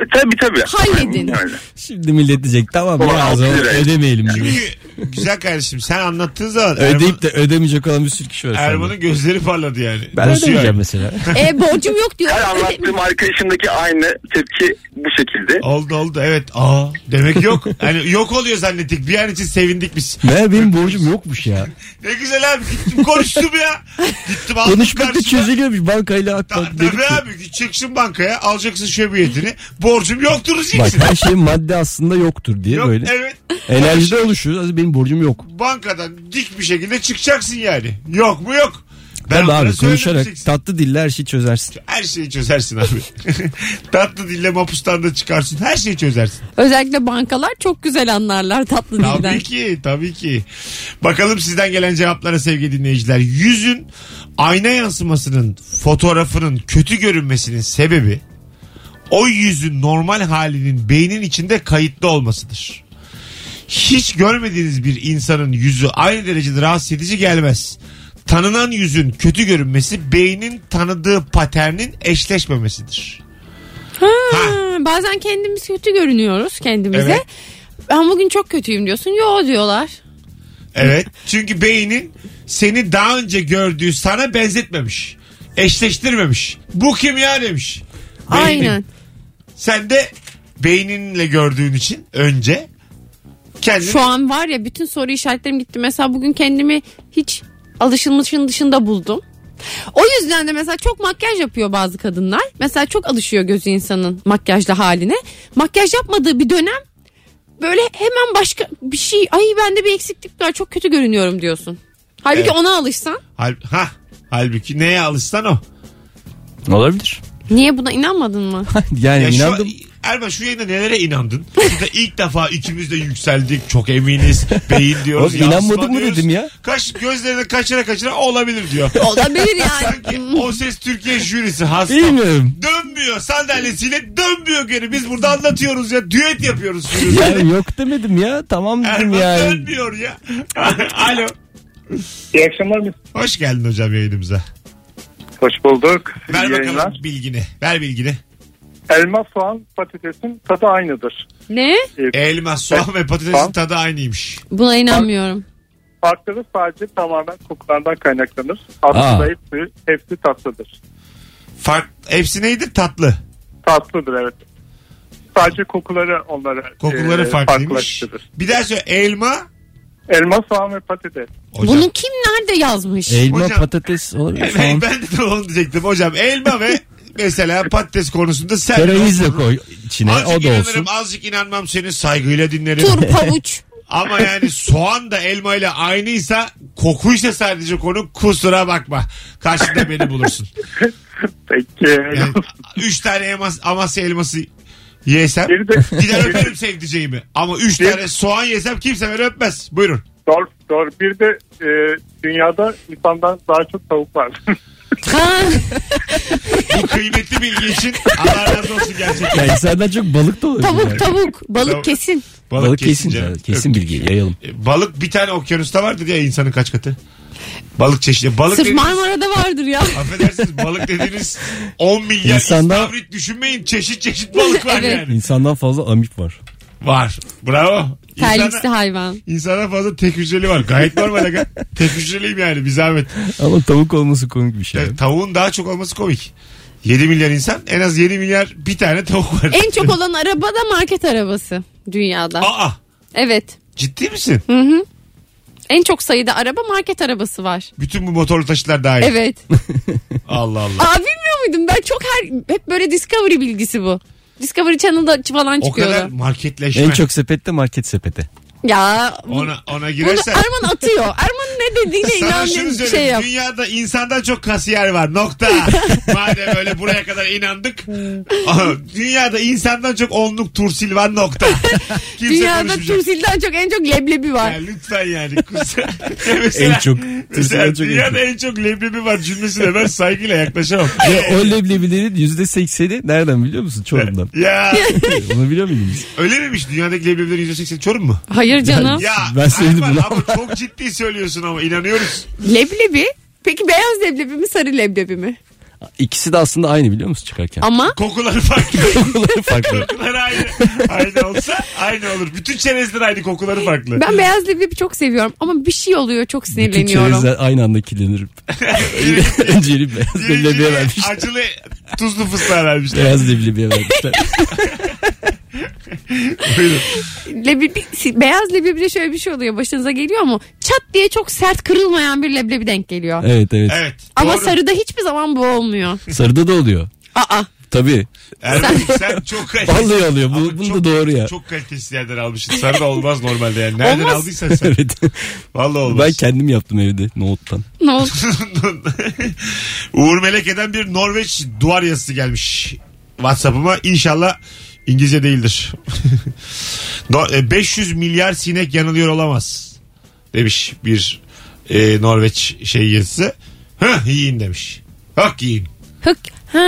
Speaker 10: E, tabii tabii.
Speaker 3: Halledin.
Speaker 10: Öyle.
Speaker 4: Şimdi millet diyecek tamam
Speaker 10: Ulan altı lira.
Speaker 4: ödemeyelim diyor.
Speaker 2: Çünkü güzel kardeşim sen anlattığın zaman
Speaker 4: Ödeyip de ödemeyecek olan bir sürü kişi var.
Speaker 2: Erman, Erman'ın gözleri parladı yani.
Speaker 4: Ben
Speaker 2: Nasıl
Speaker 4: ödemeyeceğim
Speaker 2: yani?
Speaker 4: mesela.
Speaker 3: e, borcum yok diyor.
Speaker 10: Her anlattığım arkadaşımdaki aynı tepki bu şekilde.
Speaker 2: Oldu oldu evet. Aa demek yok. Hani yok oluyor zannettik. Bir an için sevindik biz.
Speaker 4: Meğer benim borcum yokmuş ya.
Speaker 2: Ne güzel abi gittim konuştum ya. Gittim aldım
Speaker 4: Konuşmakta çözülüyormuş bankayla
Speaker 2: Ta-
Speaker 4: atmak. dedik
Speaker 2: Tabii
Speaker 4: ki.
Speaker 2: abi çıksın bankaya alacaksın şöbiyetini. Borcum yoktur
Speaker 4: Bak
Speaker 2: diyeceksin.
Speaker 4: her şeyin madde aslında yoktur diye
Speaker 2: Yok,
Speaker 4: böyle.
Speaker 2: Evet.
Speaker 4: Enerjide oluşuyor. Benim borcum yok.
Speaker 2: Bankadan dik bir şekilde çıkacaksın yani. Yok mu yok. Ben
Speaker 4: Tabii abi konuşarak tatlı dille her şeyi çözersin.
Speaker 2: Her şeyi çözersin abi. Tatlı dille mapustan da çıkarsın. Her şeyi çözersin.
Speaker 3: Özellikle bankalar çok güzel anlarlar tatlı dilden.
Speaker 2: Tabii ki tabii ki. Bakalım sizden gelen cevaplara sevgili dinleyiciler. Yüzün ayna yansımasının fotoğrafının kötü görünmesinin sebebi o yüzün normal halinin beynin içinde kayıtlı olmasıdır. Hiç görmediğiniz bir insanın yüzü aynı derecede rahatsız edici gelmez. Tanınan yüzün kötü görünmesi beynin tanıdığı paternin eşleşmemesidir.
Speaker 3: Ha, bazen kendimiz kötü görünüyoruz kendimize.
Speaker 2: Evet.
Speaker 3: Ben bugün çok kötüyüm diyorsun. Yo diyorlar.
Speaker 2: Evet. Çünkü beynin seni daha önce gördüğü sana benzetmemiş. Eşleştirmemiş. Bu kim ya demiş. Beynin.
Speaker 3: Aynen.
Speaker 2: Sen de beyninle gördüğün için önce kendini
Speaker 3: Şu an var ya bütün soru işaretlerim gitti. Mesela bugün kendimi hiç alışılmışın dışında buldum. O yüzden de mesela çok makyaj yapıyor bazı kadınlar. Mesela çok alışıyor gözü insanın makyajlı haline. Makyaj yapmadığı bir dönem böyle hemen başka bir şey ay bende bir eksiklik var çok kötü görünüyorum diyorsun. Halbuki
Speaker 2: Evet.
Speaker 3: ona alışsan
Speaker 2: Hal, ha, halbuki neye alışsan o.
Speaker 4: Olabilir.
Speaker 3: niye buna inanmadın mı?
Speaker 4: yani
Speaker 2: Ya şu,
Speaker 4: inandım.
Speaker 2: Erman şu yayında nelere inandın? Burada ilk defa ikimiz de yükseldik. Çok eminiz. Beyin diyoruz.
Speaker 4: Oğlum inanmadım
Speaker 2: yansıma
Speaker 4: mı
Speaker 2: diyoruz.
Speaker 4: dedim ya?
Speaker 2: Kaş, gözlerini kaçıra kaçıra olabilir diyor.
Speaker 3: Olabilir yani.
Speaker 2: Sanki o ses Türkiye jürisi hasta.
Speaker 4: Bilmiyorum.
Speaker 2: Dönmüyor sandalyesiyle dönmüyor geri. Biz burada anlatıyoruz ya. Düet yapıyoruz. jüride.
Speaker 4: Yani yok demedim ya. Tamam dedim
Speaker 2: Erman
Speaker 4: yani.
Speaker 2: dönmüyor ya. Alo.
Speaker 11: İyi akşamlar Mesut.
Speaker 2: Hoş geldin hocam yayınımıza.
Speaker 11: Hoş bulduk.
Speaker 2: Ver
Speaker 11: İyi
Speaker 2: bakalım
Speaker 11: yayınlar.
Speaker 2: bilgini. Ver bilgini.
Speaker 11: Elma, soğan, patatesin tadı aynıdır.
Speaker 3: Ne?
Speaker 2: Elma, soğan ve patatesin tadı aynıymış.
Speaker 3: Buna inanmıyorum.
Speaker 11: Farkları sadece tamamen kokulardan kaynaklanır.
Speaker 4: Aa.
Speaker 11: Aslında hepsi, hepsi tatlıdır.
Speaker 2: Fark, hepsi neydi? Tatlı.
Speaker 11: Tatlıdır evet. Sadece kokuları onları
Speaker 2: Kokuları
Speaker 11: e,
Speaker 2: farklıymış.
Speaker 11: farklılaştırır.
Speaker 2: Bir daha söyle. Elma.
Speaker 11: Elma, soğan ve patates.
Speaker 2: Hocam.
Speaker 3: Bunu kim nerede yazmış?
Speaker 4: Elma
Speaker 2: Hocam-
Speaker 4: patates olur.
Speaker 2: Evet,
Speaker 4: Soğan.
Speaker 2: ben de onu diyecektim hocam. Elma ve mesela patates konusunda sen
Speaker 4: Kereviz de koy içine.
Speaker 2: Azıcık
Speaker 4: o da
Speaker 2: inanırım
Speaker 4: olsun.
Speaker 2: azıcık inanmam seni saygıyla dinlerim.
Speaker 3: Tur pavuç.
Speaker 2: Ama yani soğan da elma ile aynıysa kokuysa sadece konu kusura bakma. Karşında beni bulursun.
Speaker 11: Peki.
Speaker 2: Yani üç tane emas, Amasya elması yesem
Speaker 11: Bir de
Speaker 2: gider öperim sevdiceğimi. Ama üç
Speaker 11: Bir-
Speaker 2: tane soğan yesem kimse beni öpmez. Buyurun.
Speaker 11: doğru, doğru. Bir de e, dünyada insandan daha çok tavuk var.
Speaker 2: Bu kıymetli bilgi için Allah razı olsun gerçekten.
Speaker 4: Ya insandan çok balık da olabilir.
Speaker 3: tavuk
Speaker 4: yani.
Speaker 3: tavuk. Balık
Speaker 2: Tavuk.
Speaker 3: kesin.
Speaker 4: Balık, kesin.
Speaker 2: canım.
Speaker 4: Kesin, kesin
Speaker 2: Öptük.
Speaker 4: bilgi yayalım.
Speaker 2: E, Balık bir tane okyanusta vardır ya insanın kaç katı? Balık çeşidi. Balık
Speaker 3: Sırf
Speaker 2: dediğiniz,
Speaker 3: Marmara'da vardır ya.
Speaker 2: affedersiniz balık dediğiniz 10 milyar
Speaker 4: İnsanlar-
Speaker 2: istavrit düşünmeyin. Çeşit çeşit balık var
Speaker 3: Evet.
Speaker 2: yani.
Speaker 4: İnsandan fazla amip var.
Speaker 2: Var. Bravo.
Speaker 3: Terliksi hayvan.
Speaker 2: insana fazla tek hücreli var. Gayet normal aga. Tek hücreliyim yani bir zahmet.
Speaker 4: Ama tavuk olması komik bir şey.
Speaker 2: Yani tavuğun daha çok olması komik. 7 milyar insan en az 7 milyar bir tane tavuk var.
Speaker 3: En çok olan araba da market arabası dünyada.
Speaker 2: Aa
Speaker 3: Evet.
Speaker 2: ciddi misin?
Speaker 3: En çok sayıda araba market arabası var.
Speaker 2: Bütün bu motorlu taşıtlar dahil.
Speaker 3: Evet.
Speaker 2: Allah Allah.
Speaker 3: Aa bilmiyor muydum? Ben çok her hep böyle Discovery bilgisi bu. Discovery Channel'da falan
Speaker 2: O
Speaker 3: çıkıyordu.
Speaker 2: kadar marketleşme.
Speaker 4: En çok sepette market sepeti.
Speaker 3: Ya bu-
Speaker 2: Ona, ona
Speaker 3: bunu
Speaker 2: girersen.
Speaker 3: Erman atıyor. Erman ne dediğine
Speaker 2: Sana şunu
Speaker 3: bir
Speaker 2: söyleyeyim.
Speaker 3: şey yap.
Speaker 2: Dünyada insandan çok kasiyer var. Nokta. Madem öyle buraya kadar inandık. Aha, Dünyada insandan çok onluk tursil var. Nokta. Kimse
Speaker 3: Dünyada
Speaker 2: konuşmayacak.
Speaker 3: Tursil'den çok en çok leblebi var.
Speaker 2: Ya lütfen yani. Kusura- mesela,
Speaker 4: En çok-
Speaker 2: Mesela
Speaker 4: çok en
Speaker 2: dünyada
Speaker 4: çok.
Speaker 2: en çok leblebi var cümlesine ben saygıyla yaklaşamam.
Speaker 4: Ve o leblebilerin yüzde sekseni nereden biliyor musun? Çorum'dan.
Speaker 2: ya
Speaker 4: Bunu biliyor muydunuz?
Speaker 2: öyle miymiş? Dünyadaki leblebilerin %80 Çorum mu?
Speaker 3: Hayır canım.
Speaker 2: Ya
Speaker 4: Ben söyledim
Speaker 2: Erman,
Speaker 4: bunu
Speaker 2: ama çok ciddi söylüyorsun ama inanıyoruz.
Speaker 3: Leblebi. Peki beyaz leblebi mi sarı leblebi mi?
Speaker 4: İkisi de aslında aynı biliyor musun çıkarken?
Speaker 3: Ama
Speaker 2: Kokuları farklı.
Speaker 4: Kokuları farklı.
Speaker 2: Kokuları aynı. Aynı olsa aynı olur. Bütün çerezler aynı kokuları farklı.
Speaker 3: ben beyaz leblebi çok seviyorum. Ama bir şey oluyor çok
Speaker 4: Bütün
Speaker 3: sinirleniyorum.
Speaker 4: çerezler aynı anda kirlenir. Önceli beyaz
Speaker 2: Birinciliği
Speaker 4: leblebiye vermişler.
Speaker 2: Acılı tuzlu fıstığa vermişler.
Speaker 4: Beyaz leblebiye vermişler.
Speaker 3: Leblebi, beyaz leblebide şöyle bir şey oluyor. Başınıza geliyor mu? Çat diye çok sert kırılmayan bir leblebi denk geliyor.
Speaker 4: evet evet.
Speaker 2: Evet.
Speaker 3: Ama
Speaker 2: doğru.
Speaker 3: sarıda hiçbir zaman bu olmuyor.
Speaker 4: Sarıda da oluyor.
Speaker 3: Aa.
Speaker 4: Tabii.
Speaker 2: Erman sen çok kalitesiz.
Speaker 4: Vallahi oluyor. Bu, bunu
Speaker 2: çok-
Speaker 4: da doğru ya.
Speaker 2: Çok kalitesiz yerden almışsın. Sarı da olmaz normalde yani. Nereden
Speaker 3: Olmaz.
Speaker 2: aldıysan sen.
Speaker 4: evet.
Speaker 2: Vallahi olmaz.
Speaker 4: Ben kendim yaptım evde nohuttan.
Speaker 3: Oldu?
Speaker 2: Uğur Meleke'den bir Norveç duvar yazısı gelmiş. Whatsapp'ıma inşallah İngilizce değildir. No- e, 500 milyar sinek yanılıyor olamaz. Demiş bir e, Norveç şey yazısı. Hah yiyin demiş. Hak yiyin.
Speaker 3: Hık. Ha,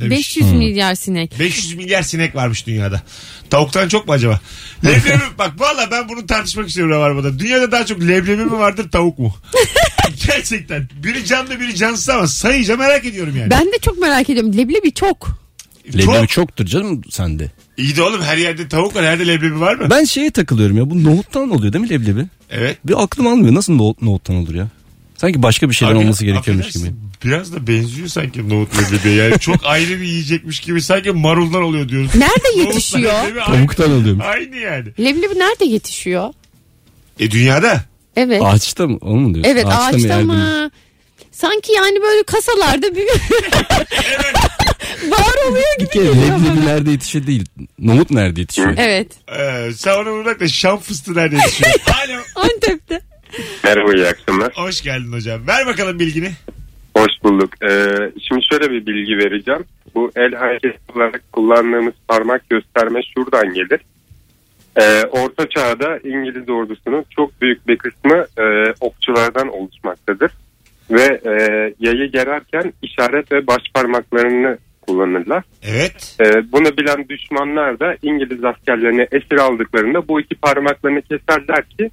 Speaker 2: Demiş.
Speaker 3: 500 milyar sinek.
Speaker 2: 500 milyar sinek varmış dünyada. Tavuktan çok mu acaba? Leblebi bak valla ben bunu tartışmak istiyorum Rabarba'da. Dünyada daha çok leblebi mi vardır tavuk mu? Gerçekten. Biri canlı biri cansız ama sayınca merak ediyorum yani.
Speaker 3: Ben de çok merak ediyorum. Leblebi çok.
Speaker 4: Leblebi
Speaker 2: Çok.
Speaker 4: çoktur canım sende.
Speaker 2: İyi de oğlum her yerde tavuk var. Her yerde leblebi var mı?
Speaker 4: Ben şeye takılıyorum ya bu nohuttan oluyor değil mi leblebi?
Speaker 2: Evet.
Speaker 4: Bir aklım almıyor nasıl nohut, nohuttan olur ya? Sanki başka bir şeyden
Speaker 2: Abi,
Speaker 4: olması gerekiyormuş gibi.
Speaker 2: Biraz da benziyor sanki nohut leblebiye. Yani çok ayrı bir yiyecekmiş gibi sanki maruldan oluyor diyoruz.
Speaker 3: Nerede
Speaker 2: Nohutla
Speaker 3: yetişiyor?
Speaker 2: leblebi aynı-
Speaker 4: Tavuktan oluyormuş.
Speaker 2: Aynı yani.
Speaker 3: Leblebi nerede yetişiyor?
Speaker 2: E dünyada.
Speaker 3: Evet.
Speaker 4: Ağaçta mı? Onu mu diyorsun?
Speaker 3: evet ağaçta,
Speaker 4: mı
Speaker 3: mı? Sanki yani böyle kasalarda bir var oluyor gibi geliyor
Speaker 4: leblebi nerede yetişiyor değil. Nohut nerede yetişiyor?
Speaker 3: Evet.
Speaker 2: Ee, sen onu bırak da şam fıstığı nerede yetişiyor? Alo.
Speaker 3: Antep'te.
Speaker 12: Merhaba iyi akşamlar.
Speaker 2: Hoş geldin hocam. Ver bakalım bilgini.
Speaker 12: Hoş bulduk. Ee, şimdi şöyle bir bilgi vereceğim. Bu el hareketi olarak kullandığımız parmak gösterme şuradan gelir. Ee, Orta Çağ'da İngiliz ordusunun çok büyük bir kısmı e, okçulardan oluşmaktadır. Ve e, yayı gererken işaret ve baş parmaklarını kullanırlar.
Speaker 2: Evet.
Speaker 12: Ee, bunu bilen düşmanlar da İngiliz askerlerini esir aldıklarında bu iki parmaklarını keserler ki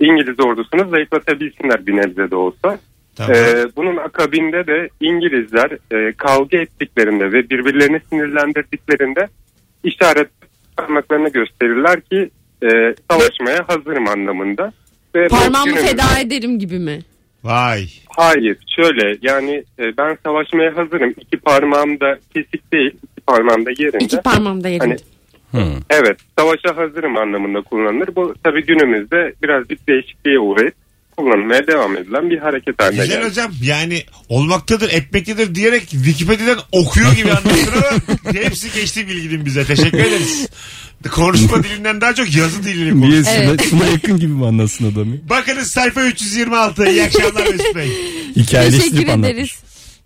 Speaker 12: İngiliz ordusunu zayıflatabilsinler bir nebze de olsa.
Speaker 2: Tamam.
Speaker 12: Ee, bunun akabinde de İngilizler e, kavga ettiklerinde ve birbirlerini sinirlendirdiklerinde işaret parmaklarını gösterirler ki e, savaşmaya hazırım anlamında. Ve
Speaker 3: Parmağımı feda ederim gibi mi?
Speaker 2: Vay.
Speaker 12: Hayır şöyle yani e, ben savaşmaya hazırım. İki parmağım da kesik değil. iki parmağım da yerinde.
Speaker 3: İki parmağımda yedim.
Speaker 12: Hani-
Speaker 4: Hı.
Speaker 12: Evet savaşa hazırım anlamında kullanılır. Bu tabii günümüzde birazcık değişikliğe uğrayıp kullanılmaya devam edilen bir hareket haline
Speaker 2: Güzel
Speaker 12: geldi.
Speaker 2: hocam yani olmaktadır etmektedir diyerek Wikipedia'dan okuyor gibi anlattın ama hepsi geçti bilginin bize. Teşekkür ederiz. Konuşma dilinden daha çok yazı dilini
Speaker 4: Niye
Speaker 2: konuş.
Speaker 4: şuna, şuna yakın gibi mi anlatsın adamı?
Speaker 2: Bakınız sayfa 326. İyi akşamlar Mesut Bey.
Speaker 4: Hikayeleştirip
Speaker 3: Teşekkür
Speaker 4: anlatmış.
Speaker 3: ederiz.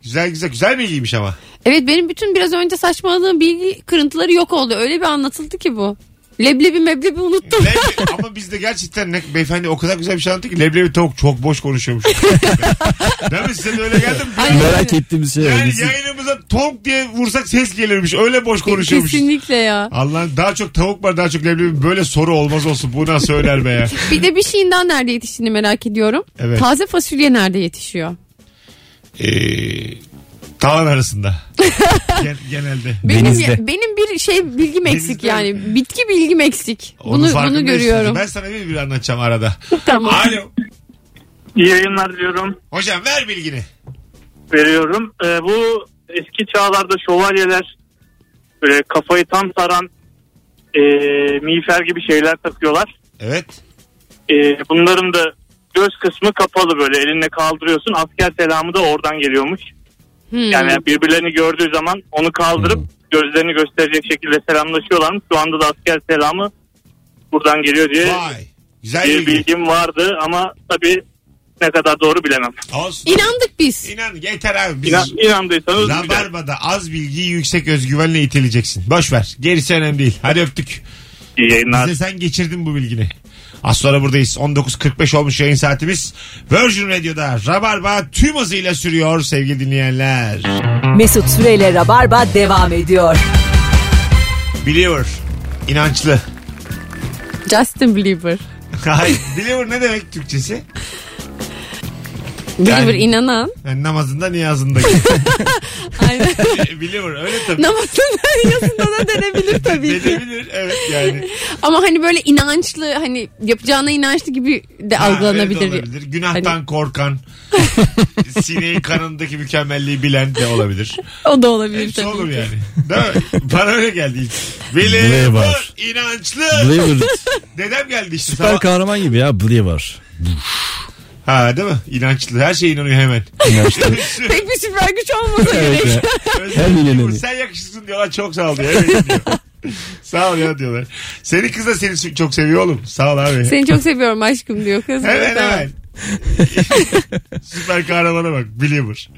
Speaker 2: Güzel güzel güzel bilgiymiş ama.
Speaker 3: Evet benim bütün biraz önce saçmaladığım bilgi kırıntıları yok oldu. Öyle bir anlatıldı ki bu. Leblebi meblebi unuttum.
Speaker 2: Leblebi, ama bizde gerçekten ne, beyefendi o kadar güzel bir şey anlattı ki leblebi tavuk çok boş konuşuyormuş. Değil mi? Size de öyle geldi mi?
Speaker 3: Aynen.
Speaker 4: Merak ettiğimiz şey.
Speaker 2: Yani
Speaker 4: öylesi.
Speaker 2: yayınımıza tonk diye vursak ses gelirmiş. Öyle boş konuşuyormuş.
Speaker 3: Kesinlikle ya.
Speaker 2: Allah daha çok tavuk var daha çok leblebi böyle soru olmaz olsun. Bu nasıl söyler be ya.
Speaker 3: Bir de bir şeyin daha nerede yetiştiğini merak ediyorum.
Speaker 2: Evet.
Speaker 3: Taze fasulye nerede yetişiyor?
Speaker 2: Ee, tavan arasında. Gen- genelde.
Speaker 3: Benim
Speaker 4: Denizde.
Speaker 3: benim bir şey bilgim eksik
Speaker 2: Denizde
Speaker 3: yani. Bitki bilgim eksik.
Speaker 2: Onun
Speaker 3: Bunu
Speaker 2: farkındayız
Speaker 3: bunu görüyorum.
Speaker 2: Ben sana bir bir anlatacağım arada.
Speaker 3: Tamam.
Speaker 2: Alo.
Speaker 6: İyi yayınlar diyorum.
Speaker 2: Hocam ver bilgini.
Speaker 6: Veriyorum. Ee, bu eski çağlarda şövalyeler böyle kafayı tam saran e, miğfer gibi şeyler takıyorlar.
Speaker 2: Evet.
Speaker 6: E, bunların da göz kısmı kapalı böyle elinle kaldırıyorsun. Asker selamı da oradan geliyormuş.
Speaker 3: Hmm.
Speaker 6: Yani birbirlerini gördüğü zaman onu kaldırıp gözlerini gösterecek şekilde selamlaşıyorlarmış. Şu anda da asker selamı buradan geliyor diye
Speaker 2: Vay. Güzel
Speaker 6: bir
Speaker 2: bilgi.
Speaker 6: bilgim vardı ama tabii ne kadar doğru bilemem.
Speaker 2: Olsun.
Speaker 3: İnandık biz.
Speaker 2: İnan yeter abi. Biz
Speaker 6: İnan, inandıysanız.
Speaker 2: Rabarba'da az bilgiyi yüksek özgüvenle iteleyeceksin. Boş ver. Gerisi önemli değil. Hadi öptük.
Speaker 6: İyi yayınlar.
Speaker 2: Bize sen geçirdin bu bilgini. Az sonra buradayız. 19.45 olmuş yayın saatimiz. Virgin Radio'da Rabarba tüm hızıyla sürüyor sevgili dinleyenler.
Speaker 1: Mesut Süreyle Rabarba devam ediyor.
Speaker 2: Believer. inançlı.
Speaker 3: Justin Bieber.
Speaker 2: Hayır. Believer ne demek Türkçesi?
Speaker 3: Belieber
Speaker 2: Yani-
Speaker 3: inanan.
Speaker 2: Yani namazında niyazında.
Speaker 3: Aynen.
Speaker 2: Believer öyle tabii.
Speaker 3: Namazın yazında da denebilir tabii ki.
Speaker 2: Denebilir evet yani.
Speaker 3: Ama hani böyle inançlı hani yapacağına inançlı gibi de
Speaker 2: Ha,
Speaker 3: algılanabilir.
Speaker 2: öyle de olabilir. Günahtan
Speaker 3: Hani-
Speaker 2: korkan, sineğin kanındaki mükemmelliği bilen de olabilir.
Speaker 3: O da olabilir
Speaker 2: Hepsi
Speaker 3: tabii.
Speaker 2: olur yani. Değil mi? Bana öyle geldi ilk. Believer,
Speaker 4: Believer.
Speaker 2: inançlı.
Speaker 4: Believer.
Speaker 2: Dedem geldi işte.
Speaker 4: Süper
Speaker 2: Sabah-
Speaker 4: kahraman gibi ya Believer.
Speaker 2: Ha değil mi? İnançlı. Her şeye inanıyor hemen.
Speaker 4: İnançlı.
Speaker 3: Pek bir süper güç olmasa
Speaker 4: Evet
Speaker 3: gerek.
Speaker 4: ya. Hem inanıyor.
Speaker 2: Sen yakışıksın diyorlar. Çok sağ ol diyor. Evet diyor. sağ ol ya diyorlar. Senin kız da seni çok seviyor oğlum. Sağ ol abi.
Speaker 3: Seni çok seviyorum aşkım diyor kız.
Speaker 2: Hemen
Speaker 3: Tamam.
Speaker 2: hemen. Süper kahramana bak. Believer.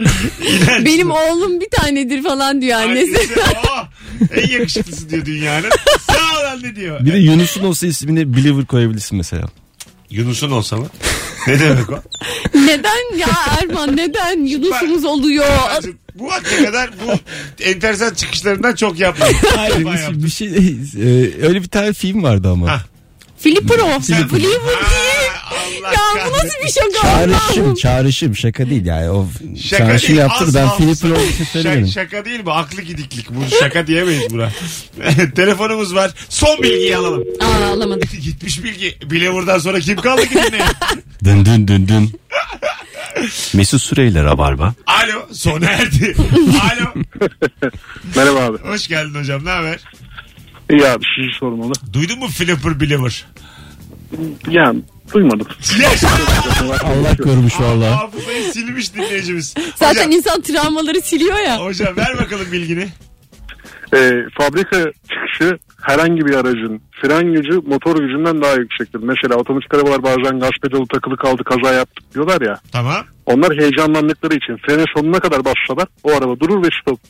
Speaker 2: İnançlı.
Speaker 3: Benim oğlum bir tanedir falan diyor annesi.
Speaker 2: Annesi, "Oh, en yakışıklısı diyor dünyanın. Sağ ol anne diyor.
Speaker 4: Bir de Yunus'un olsa ismini Believer koyabilirsin mesela.
Speaker 2: Yunus'un olsa mı? Ne demek o?
Speaker 3: neden ya Erman neden Yunus'umuz oluyor?
Speaker 2: Erman'cığım, Bu vakte kadar bu enteresan çıkışlarından çok yapmadım.
Speaker 4: Hayır
Speaker 2: Defa
Speaker 4: bir, şey e, öyle bir tane film vardı ama.
Speaker 2: Ha.
Speaker 3: Flipper o.
Speaker 2: Sen-. Aa, Allah
Speaker 3: Ya bu nasıl bir şaka
Speaker 4: Çağrışım, çağrışım şaka değil yani. O
Speaker 2: Şaka
Speaker 4: çağrışım
Speaker 2: değil,
Speaker 4: yaptı
Speaker 2: az
Speaker 4: da ben
Speaker 2: hafıza.
Speaker 4: Flipper olduğu için söylemedim.
Speaker 2: Şaka, şaka değil bu aklı gidiklik. Bu şaka diyemeyiz buna. Telefonumuz var. Son bilgiyi alalım.
Speaker 3: Aa alamadım.
Speaker 2: Gitmiş bilgi. Bile buradan sonra kim kaldı ki dinleyin?
Speaker 4: Dın dın dın dın. Mesut Süreyle Rabarba.
Speaker 2: Alo sona erdi. Alo.
Speaker 11: Merhaba abi.
Speaker 2: Hoş geldin hocam ne haber?
Speaker 11: İyi abi sizi sormalı.
Speaker 2: Duydun mu Flipper Believer?
Speaker 11: Yani duymadım.
Speaker 4: Allah korumuş valla.
Speaker 2: Hafızayı silmiş dinleyicimiz.
Speaker 3: Zaten
Speaker 2: hocam,
Speaker 3: insan travmaları siliyor ya.
Speaker 2: hocam ver bakalım bilgini.
Speaker 11: Ee, fabrika çıkışı herhangi bir aracın fren gücü motor gücünden daha yüksektir. Mesela otomatik arabalar bazen gaz pedalı takılı kaldı kaza yaptık diyorlar ya.
Speaker 2: Tamam.
Speaker 11: Onlar heyecanlandıkları için frene sonuna kadar bassalar o araba durur ve stop,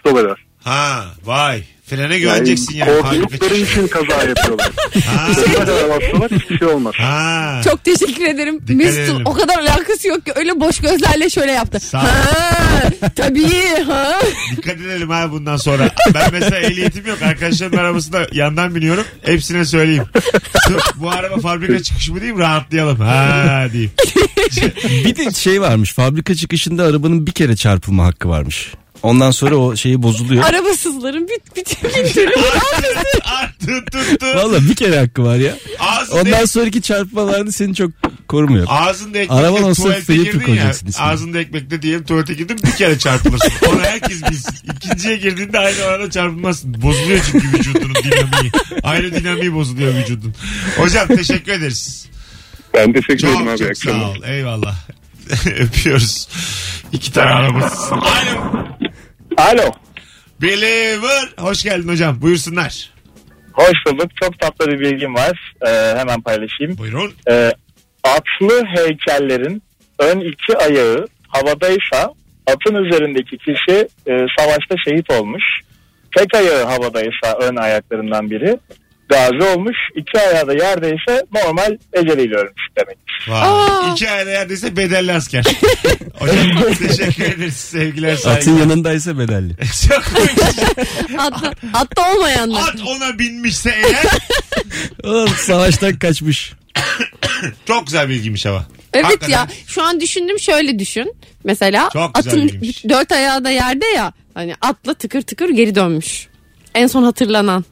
Speaker 11: stop eder.
Speaker 2: Ha vay. Frene güveneceksin yani.
Speaker 11: korktukları için kaza yapıyorlar.
Speaker 2: Ha.
Speaker 11: sonuna kadar bassalar hiçbir şey olmaz.
Speaker 2: Ha.
Speaker 3: Çok teşekkür ederim.
Speaker 2: Dikkat
Speaker 3: Mesut'un
Speaker 2: edelim.
Speaker 3: o kadar alakası yok ki öyle boş gözlerle şöyle yaptı.
Speaker 2: Sağ ol.
Speaker 3: Ha, tabii ha.
Speaker 2: Dikkat edelim ha bundan sonra. Ben mesela ehliyetim yok. Arkadaşlarımın arabasında yandan biniyorum. Hepsine söyleyeyim. Bu araba fabrika çıkışı mı diyeyim rahatlayalım. Ha diyeyim.
Speaker 4: Bir de şey varmış fabrika çıkışında arabanın bir kere çarpılma hakkı varmış. Ondan sonra o şeyi bozuluyor.
Speaker 3: Arabasızların bir, bir, bir türlü.
Speaker 2: Arttı tuttu.
Speaker 4: Valla bir kere hakkı var ya.
Speaker 2: Ağzında,
Speaker 4: Ondan sonraki çarpmalarda seni çok korumuyor.
Speaker 2: ağzında ekmekle
Speaker 4: Araban olsa
Speaker 2: tuvalete
Speaker 4: Flipper
Speaker 2: girdin ya.
Speaker 4: koyacaksın ismini.
Speaker 2: Ağzında ekmekle diyelim tuvalete girdin bir kere çarpılırsın. Onu herkes bilsin. İkinciye girdiğinde aynı oranda çarpılmazsın. Bozuluyor çünkü vücudunun dinamiği. Aynı dinamiği bozuluyor vücudun. Hocam teşekkür ederiz.
Speaker 12: Ben teşekkür ederim
Speaker 2: Çok
Speaker 12: abi.
Speaker 2: çok
Speaker 12: akşamlar.
Speaker 2: sağ ol. Eyvallah. Öpüyoruz. İki tane arabası. Alo.
Speaker 10: Alo.
Speaker 2: Believer. Hoş geldin hocam. Buyursunlar.
Speaker 10: Hoş bulduk. Çok tatlı bir bilgim var. Ee, hemen paylaşayım.
Speaker 2: Buyurun.
Speaker 10: Ee, atlı heykellerin ön iki ayağı havadaysa atın üzerindeki kişi e, savaşta şehit olmuş. Tek ayağı havadaysa ön ayaklarından biri gazi olmuş. İki ayağı da yerdeyse normal eceliyle ölmüş demek.
Speaker 2: Vay.
Speaker 3: Aa.
Speaker 2: İki aile yerdeyse bedelli asker. Hocam teşekkür ederiz. Sevgiler
Speaker 4: Atın
Speaker 2: saygılar.
Speaker 4: yanındaysa bedelli.
Speaker 2: Çok komik.
Speaker 3: Atta, atta olmayanlar.
Speaker 2: At ona binmişse eğer
Speaker 4: O savaştan kaçmış.
Speaker 2: çok güzel bilgiymiş ama.
Speaker 3: Evet
Speaker 2: Hakikaten.
Speaker 3: ya şu an düşündüm şöyle düşün. Mesela
Speaker 2: Çok güzel
Speaker 3: atın
Speaker 2: bilmiş.
Speaker 3: dört ayağı da yerde ya. Hani atla tıkır tıkır geri dönmüş. En son hatırlanan.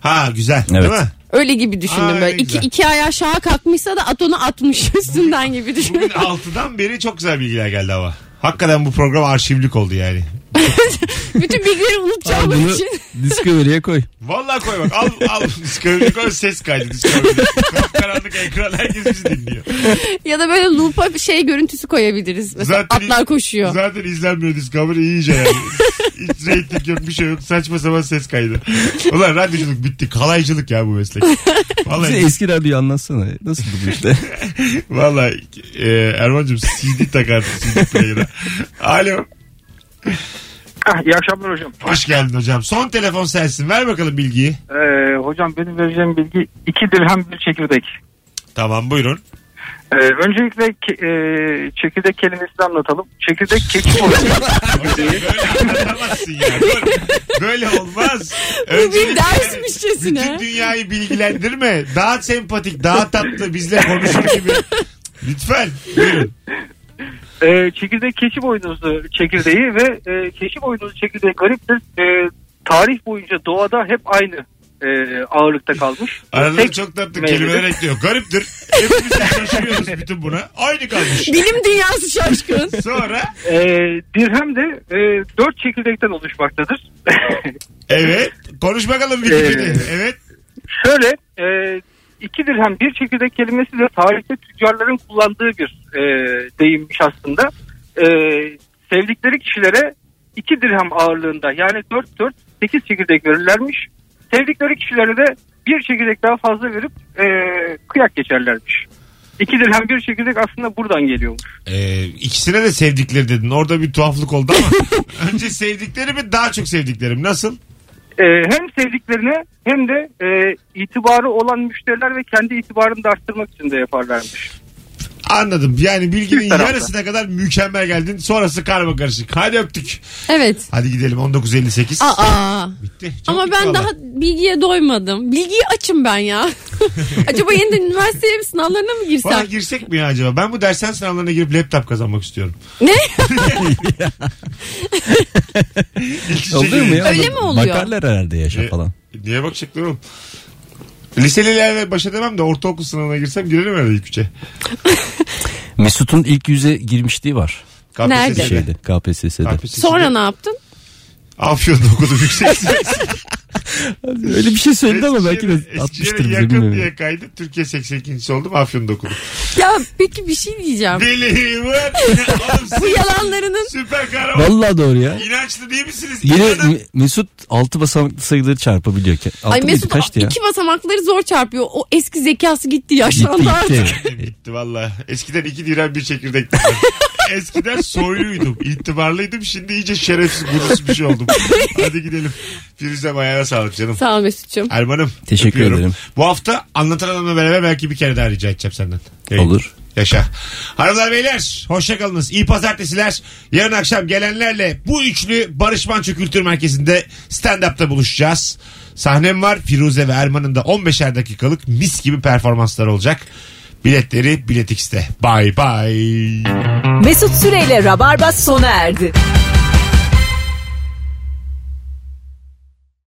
Speaker 2: Ha güzel
Speaker 4: Evet.
Speaker 2: değil mi?
Speaker 3: Öyle gibi düşündüm
Speaker 2: Aa,
Speaker 3: böyle. İki,
Speaker 2: güzel.
Speaker 3: iki ayağı aşağı kalkmışsa da at onu atmış üstünden gibi.
Speaker 2: Bugün 6'dan beri çok güzel bilgiler geldi ama. Hakikaten bu program arşivlik oldu yani.
Speaker 3: Bütün bilgileri
Speaker 4: Al
Speaker 3: unutacağım
Speaker 4: bunu
Speaker 3: için.
Speaker 4: Discovery'e koy.
Speaker 2: Vallahi koy bak al al Discovery koy ses kaydı Discovery'de. Karanlık ekran herkes bizi dinliyor.
Speaker 3: Ya da böyle loop'a şey görüntüsü koyabiliriz. Mesela
Speaker 2: Zaten-
Speaker 3: atlar koşuyor.
Speaker 2: Zaten izlenmiyor Discovery iyice yani. Hiç reyting yok bir şey yok saçma sapan ses kaydı. Ulan radyoculuk bitti kalaycılık ya bu meslek.
Speaker 4: Bize
Speaker 2: Vallahi,
Speaker 4: eski radyoyu anlatsana. Nasıl bu işte?
Speaker 2: vallahi e, Erman'cığım CD takar CD player'a. Alo.
Speaker 11: Ah, iyi akşamlar hocam.
Speaker 2: Hoş geldin hocam. Son telefon sensin. Ver bakalım bilgiyi.
Speaker 11: Ee, hocam benim vereceğim bilgi iki dirhem bir çekirdek.
Speaker 2: Tamam buyurun.
Speaker 11: Ee, öncelikle ke- e, çekirdek kelimesini anlatalım. Çekirdek keçi oluyor.
Speaker 2: Böyle anlatamazsın ya. Dur. Böyle olmaz.
Speaker 3: Bu bir
Speaker 2: Öncelikle
Speaker 3: dersmişçesine.
Speaker 2: Bütün dünyayı bilgilendirme. Daha sempatik, daha tatlı bizle konuşur gibi. Lütfen. Buyurun.
Speaker 11: Ee, çekirdek keçi boynuzlu çekirdeği ve e, keçi boynuzlu çekirdeği gariptir. Ee, tarih boyunca doğada hep aynı e, ağırlıkta kalmış.
Speaker 2: Arada
Speaker 11: Tek
Speaker 2: çok tatlı
Speaker 11: meyvedir.
Speaker 2: kelimeler ekliyor. Gariptir. Hepimiz şaşırıyoruz bütün buna. Aynı kalmış.
Speaker 3: Bilim dünyası şaşkın.
Speaker 2: Sonra
Speaker 11: Ee, dirhem de e, dört çekirdekten oluşmaktadır.
Speaker 2: evet. Konuş bakalım Wikipedia.
Speaker 11: Ee,
Speaker 2: Evet.
Speaker 11: Şöyle e, iki dirhem bir çekirdek kelimesi de tarihte tüccarların kullandığı bir e, deyimmiş aslında. E, sevdikleri kişilere iki dirhem ağırlığında yani 4 4 8 çekirdek verirlermiş. Sevdikleri kişilere de bir çekirdek daha fazla verip e, kıyak geçerlermiş. İki dirhem bir çekirdek aslında buradan geliyormuş.
Speaker 2: Ee, ikisine de sevdikleri dedin. Orada bir tuhaflık oldu ama. Önce sevdikleri mi daha çok sevdiklerim. Nasıl?
Speaker 11: E, hem sevdiklerine hem de e, itibarı olan müşteriler ve kendi itibarını da arttırmak için de yaparlarmış.
Speaker 2: Anladım. Yani bilginin
Speaker 6: Üst
Speaker 2: yarısına kadar mükemmel geldin. Sonrası karma karışık. Hadi öptük.
Speaker 3: Evet.
Speaker 2: Hadi gidelim 19.58.
Speaker 3: Aa.
Speaker 2: Bitti. Çok
Speaker 3: Ama
Speaker 2: bitti
Speaker 3: ben
Speaker 2: valla.
Speaker 3: daha bilgiye doymadım. Bilgiyi açım ben ya. Acaba yeniden üniversiteye sınavlarına mı girsem?
Speaker 2: Valla girsek mi ya acaba? Ben bu dersen sınavlarına girip laptop kazanmak istiyorum.
Speaker 3: Ne?
Speaker 2: İlk üçe
Speaker 4: Oluyor mu
Speaker 2: gireyim.
Speaker 4: ya?
Speaker 3: Öyle mi oluyor?
Speaker 4: Bakarlar herhalde yaşa
Speaker 2: E,
Speaker 4: falan.
Speaker 2: Niye bakacaklar oğlum? Liselilerle baş edemem de ortaokul sınavına girsem girerim herhalde ilk üçe.
Speaker 4: Mesut'un ilk yüze girmişliği var.
Speaker 2: KPSS'de.
Speaker 3: Nerede?
Speaker 4: Şeyde KPSS'de.
Speaker 2: KPSS'de.
Speaker 3: Sonra ne yaptın?
Speaker 2: Afyon'da okudum yüksek lisans.
Speaker 4: Öyle bir şey söyledi ama belki de atmıştır bize
Speaker 2: yakın
Speaker 4: bilmiyorum.
Speaker 2: diye kaydı. Türkiye 82. oldum. Afyon'da okudum.
Speaker 3: Ya peki bir şey diyeceğim.
Speaker 2: Oğlum
Speaker 3: Bu
Speaker 2: siz
Speaker 3: yalanlarının
Speaker 2: Süper kahraman.
Speaker 4: Vallahi doğru ya.
Speaker 2: İnançlı değil misiniz?
Speaker 4: Yine
Speaker 2: İnanın.
Speaker 4: Me- Mesut altı basamaklı sayıları çarpabiliyor. Altı
Speaker 3: Ay
Speaker 4: mıydı
Speaker 3: Mesut
Speaker 4: kaçtı ya?
Speaker 3: iki basamakları zor çarpıyor. O eski zekası gitti
Speaker 4: Gitti
Speaker 3: yaşlandı artık.
Speaker 4: gitti.
Speaker 2: Bitti valla. Eskiden iki diren bir çekirdek. Eskiden soyluydum. itibarlıydım. Şimdi iyice şerefsiz gurursuz bir şey oldum. Hadi gidelim. Firuze ayağına sağlık canım.
Speaker 3: Sağ ol Mesut'cum.
Speaker 2: Erman'ım.
Speaker 4: Teşekkür
Speaker 2: öpüyorum.
Speaker 4: ederim.
Speaker 2: Bu hafta anlatan adamla beraber belki bir kere daha rica edeceğim senden. Yayın.
Speaker 4: Olur.
Speaker 2: Yaşa. Hanımlar beyler hoşçakalınız. İyi pazartesiler. Yarın akşam gelenlerle bu üçlü Barış Manço Kültür Merkezi'nde stand-up'ta buluşacağız. Sahnem var. Firuze ve Erman'ın da 15'er dakikalık mis gibi performanslar olacak. Biletleri Bilet X'te. Bye bye.
Speaker 1: Mesut Süreyle Rabarba sona erdi.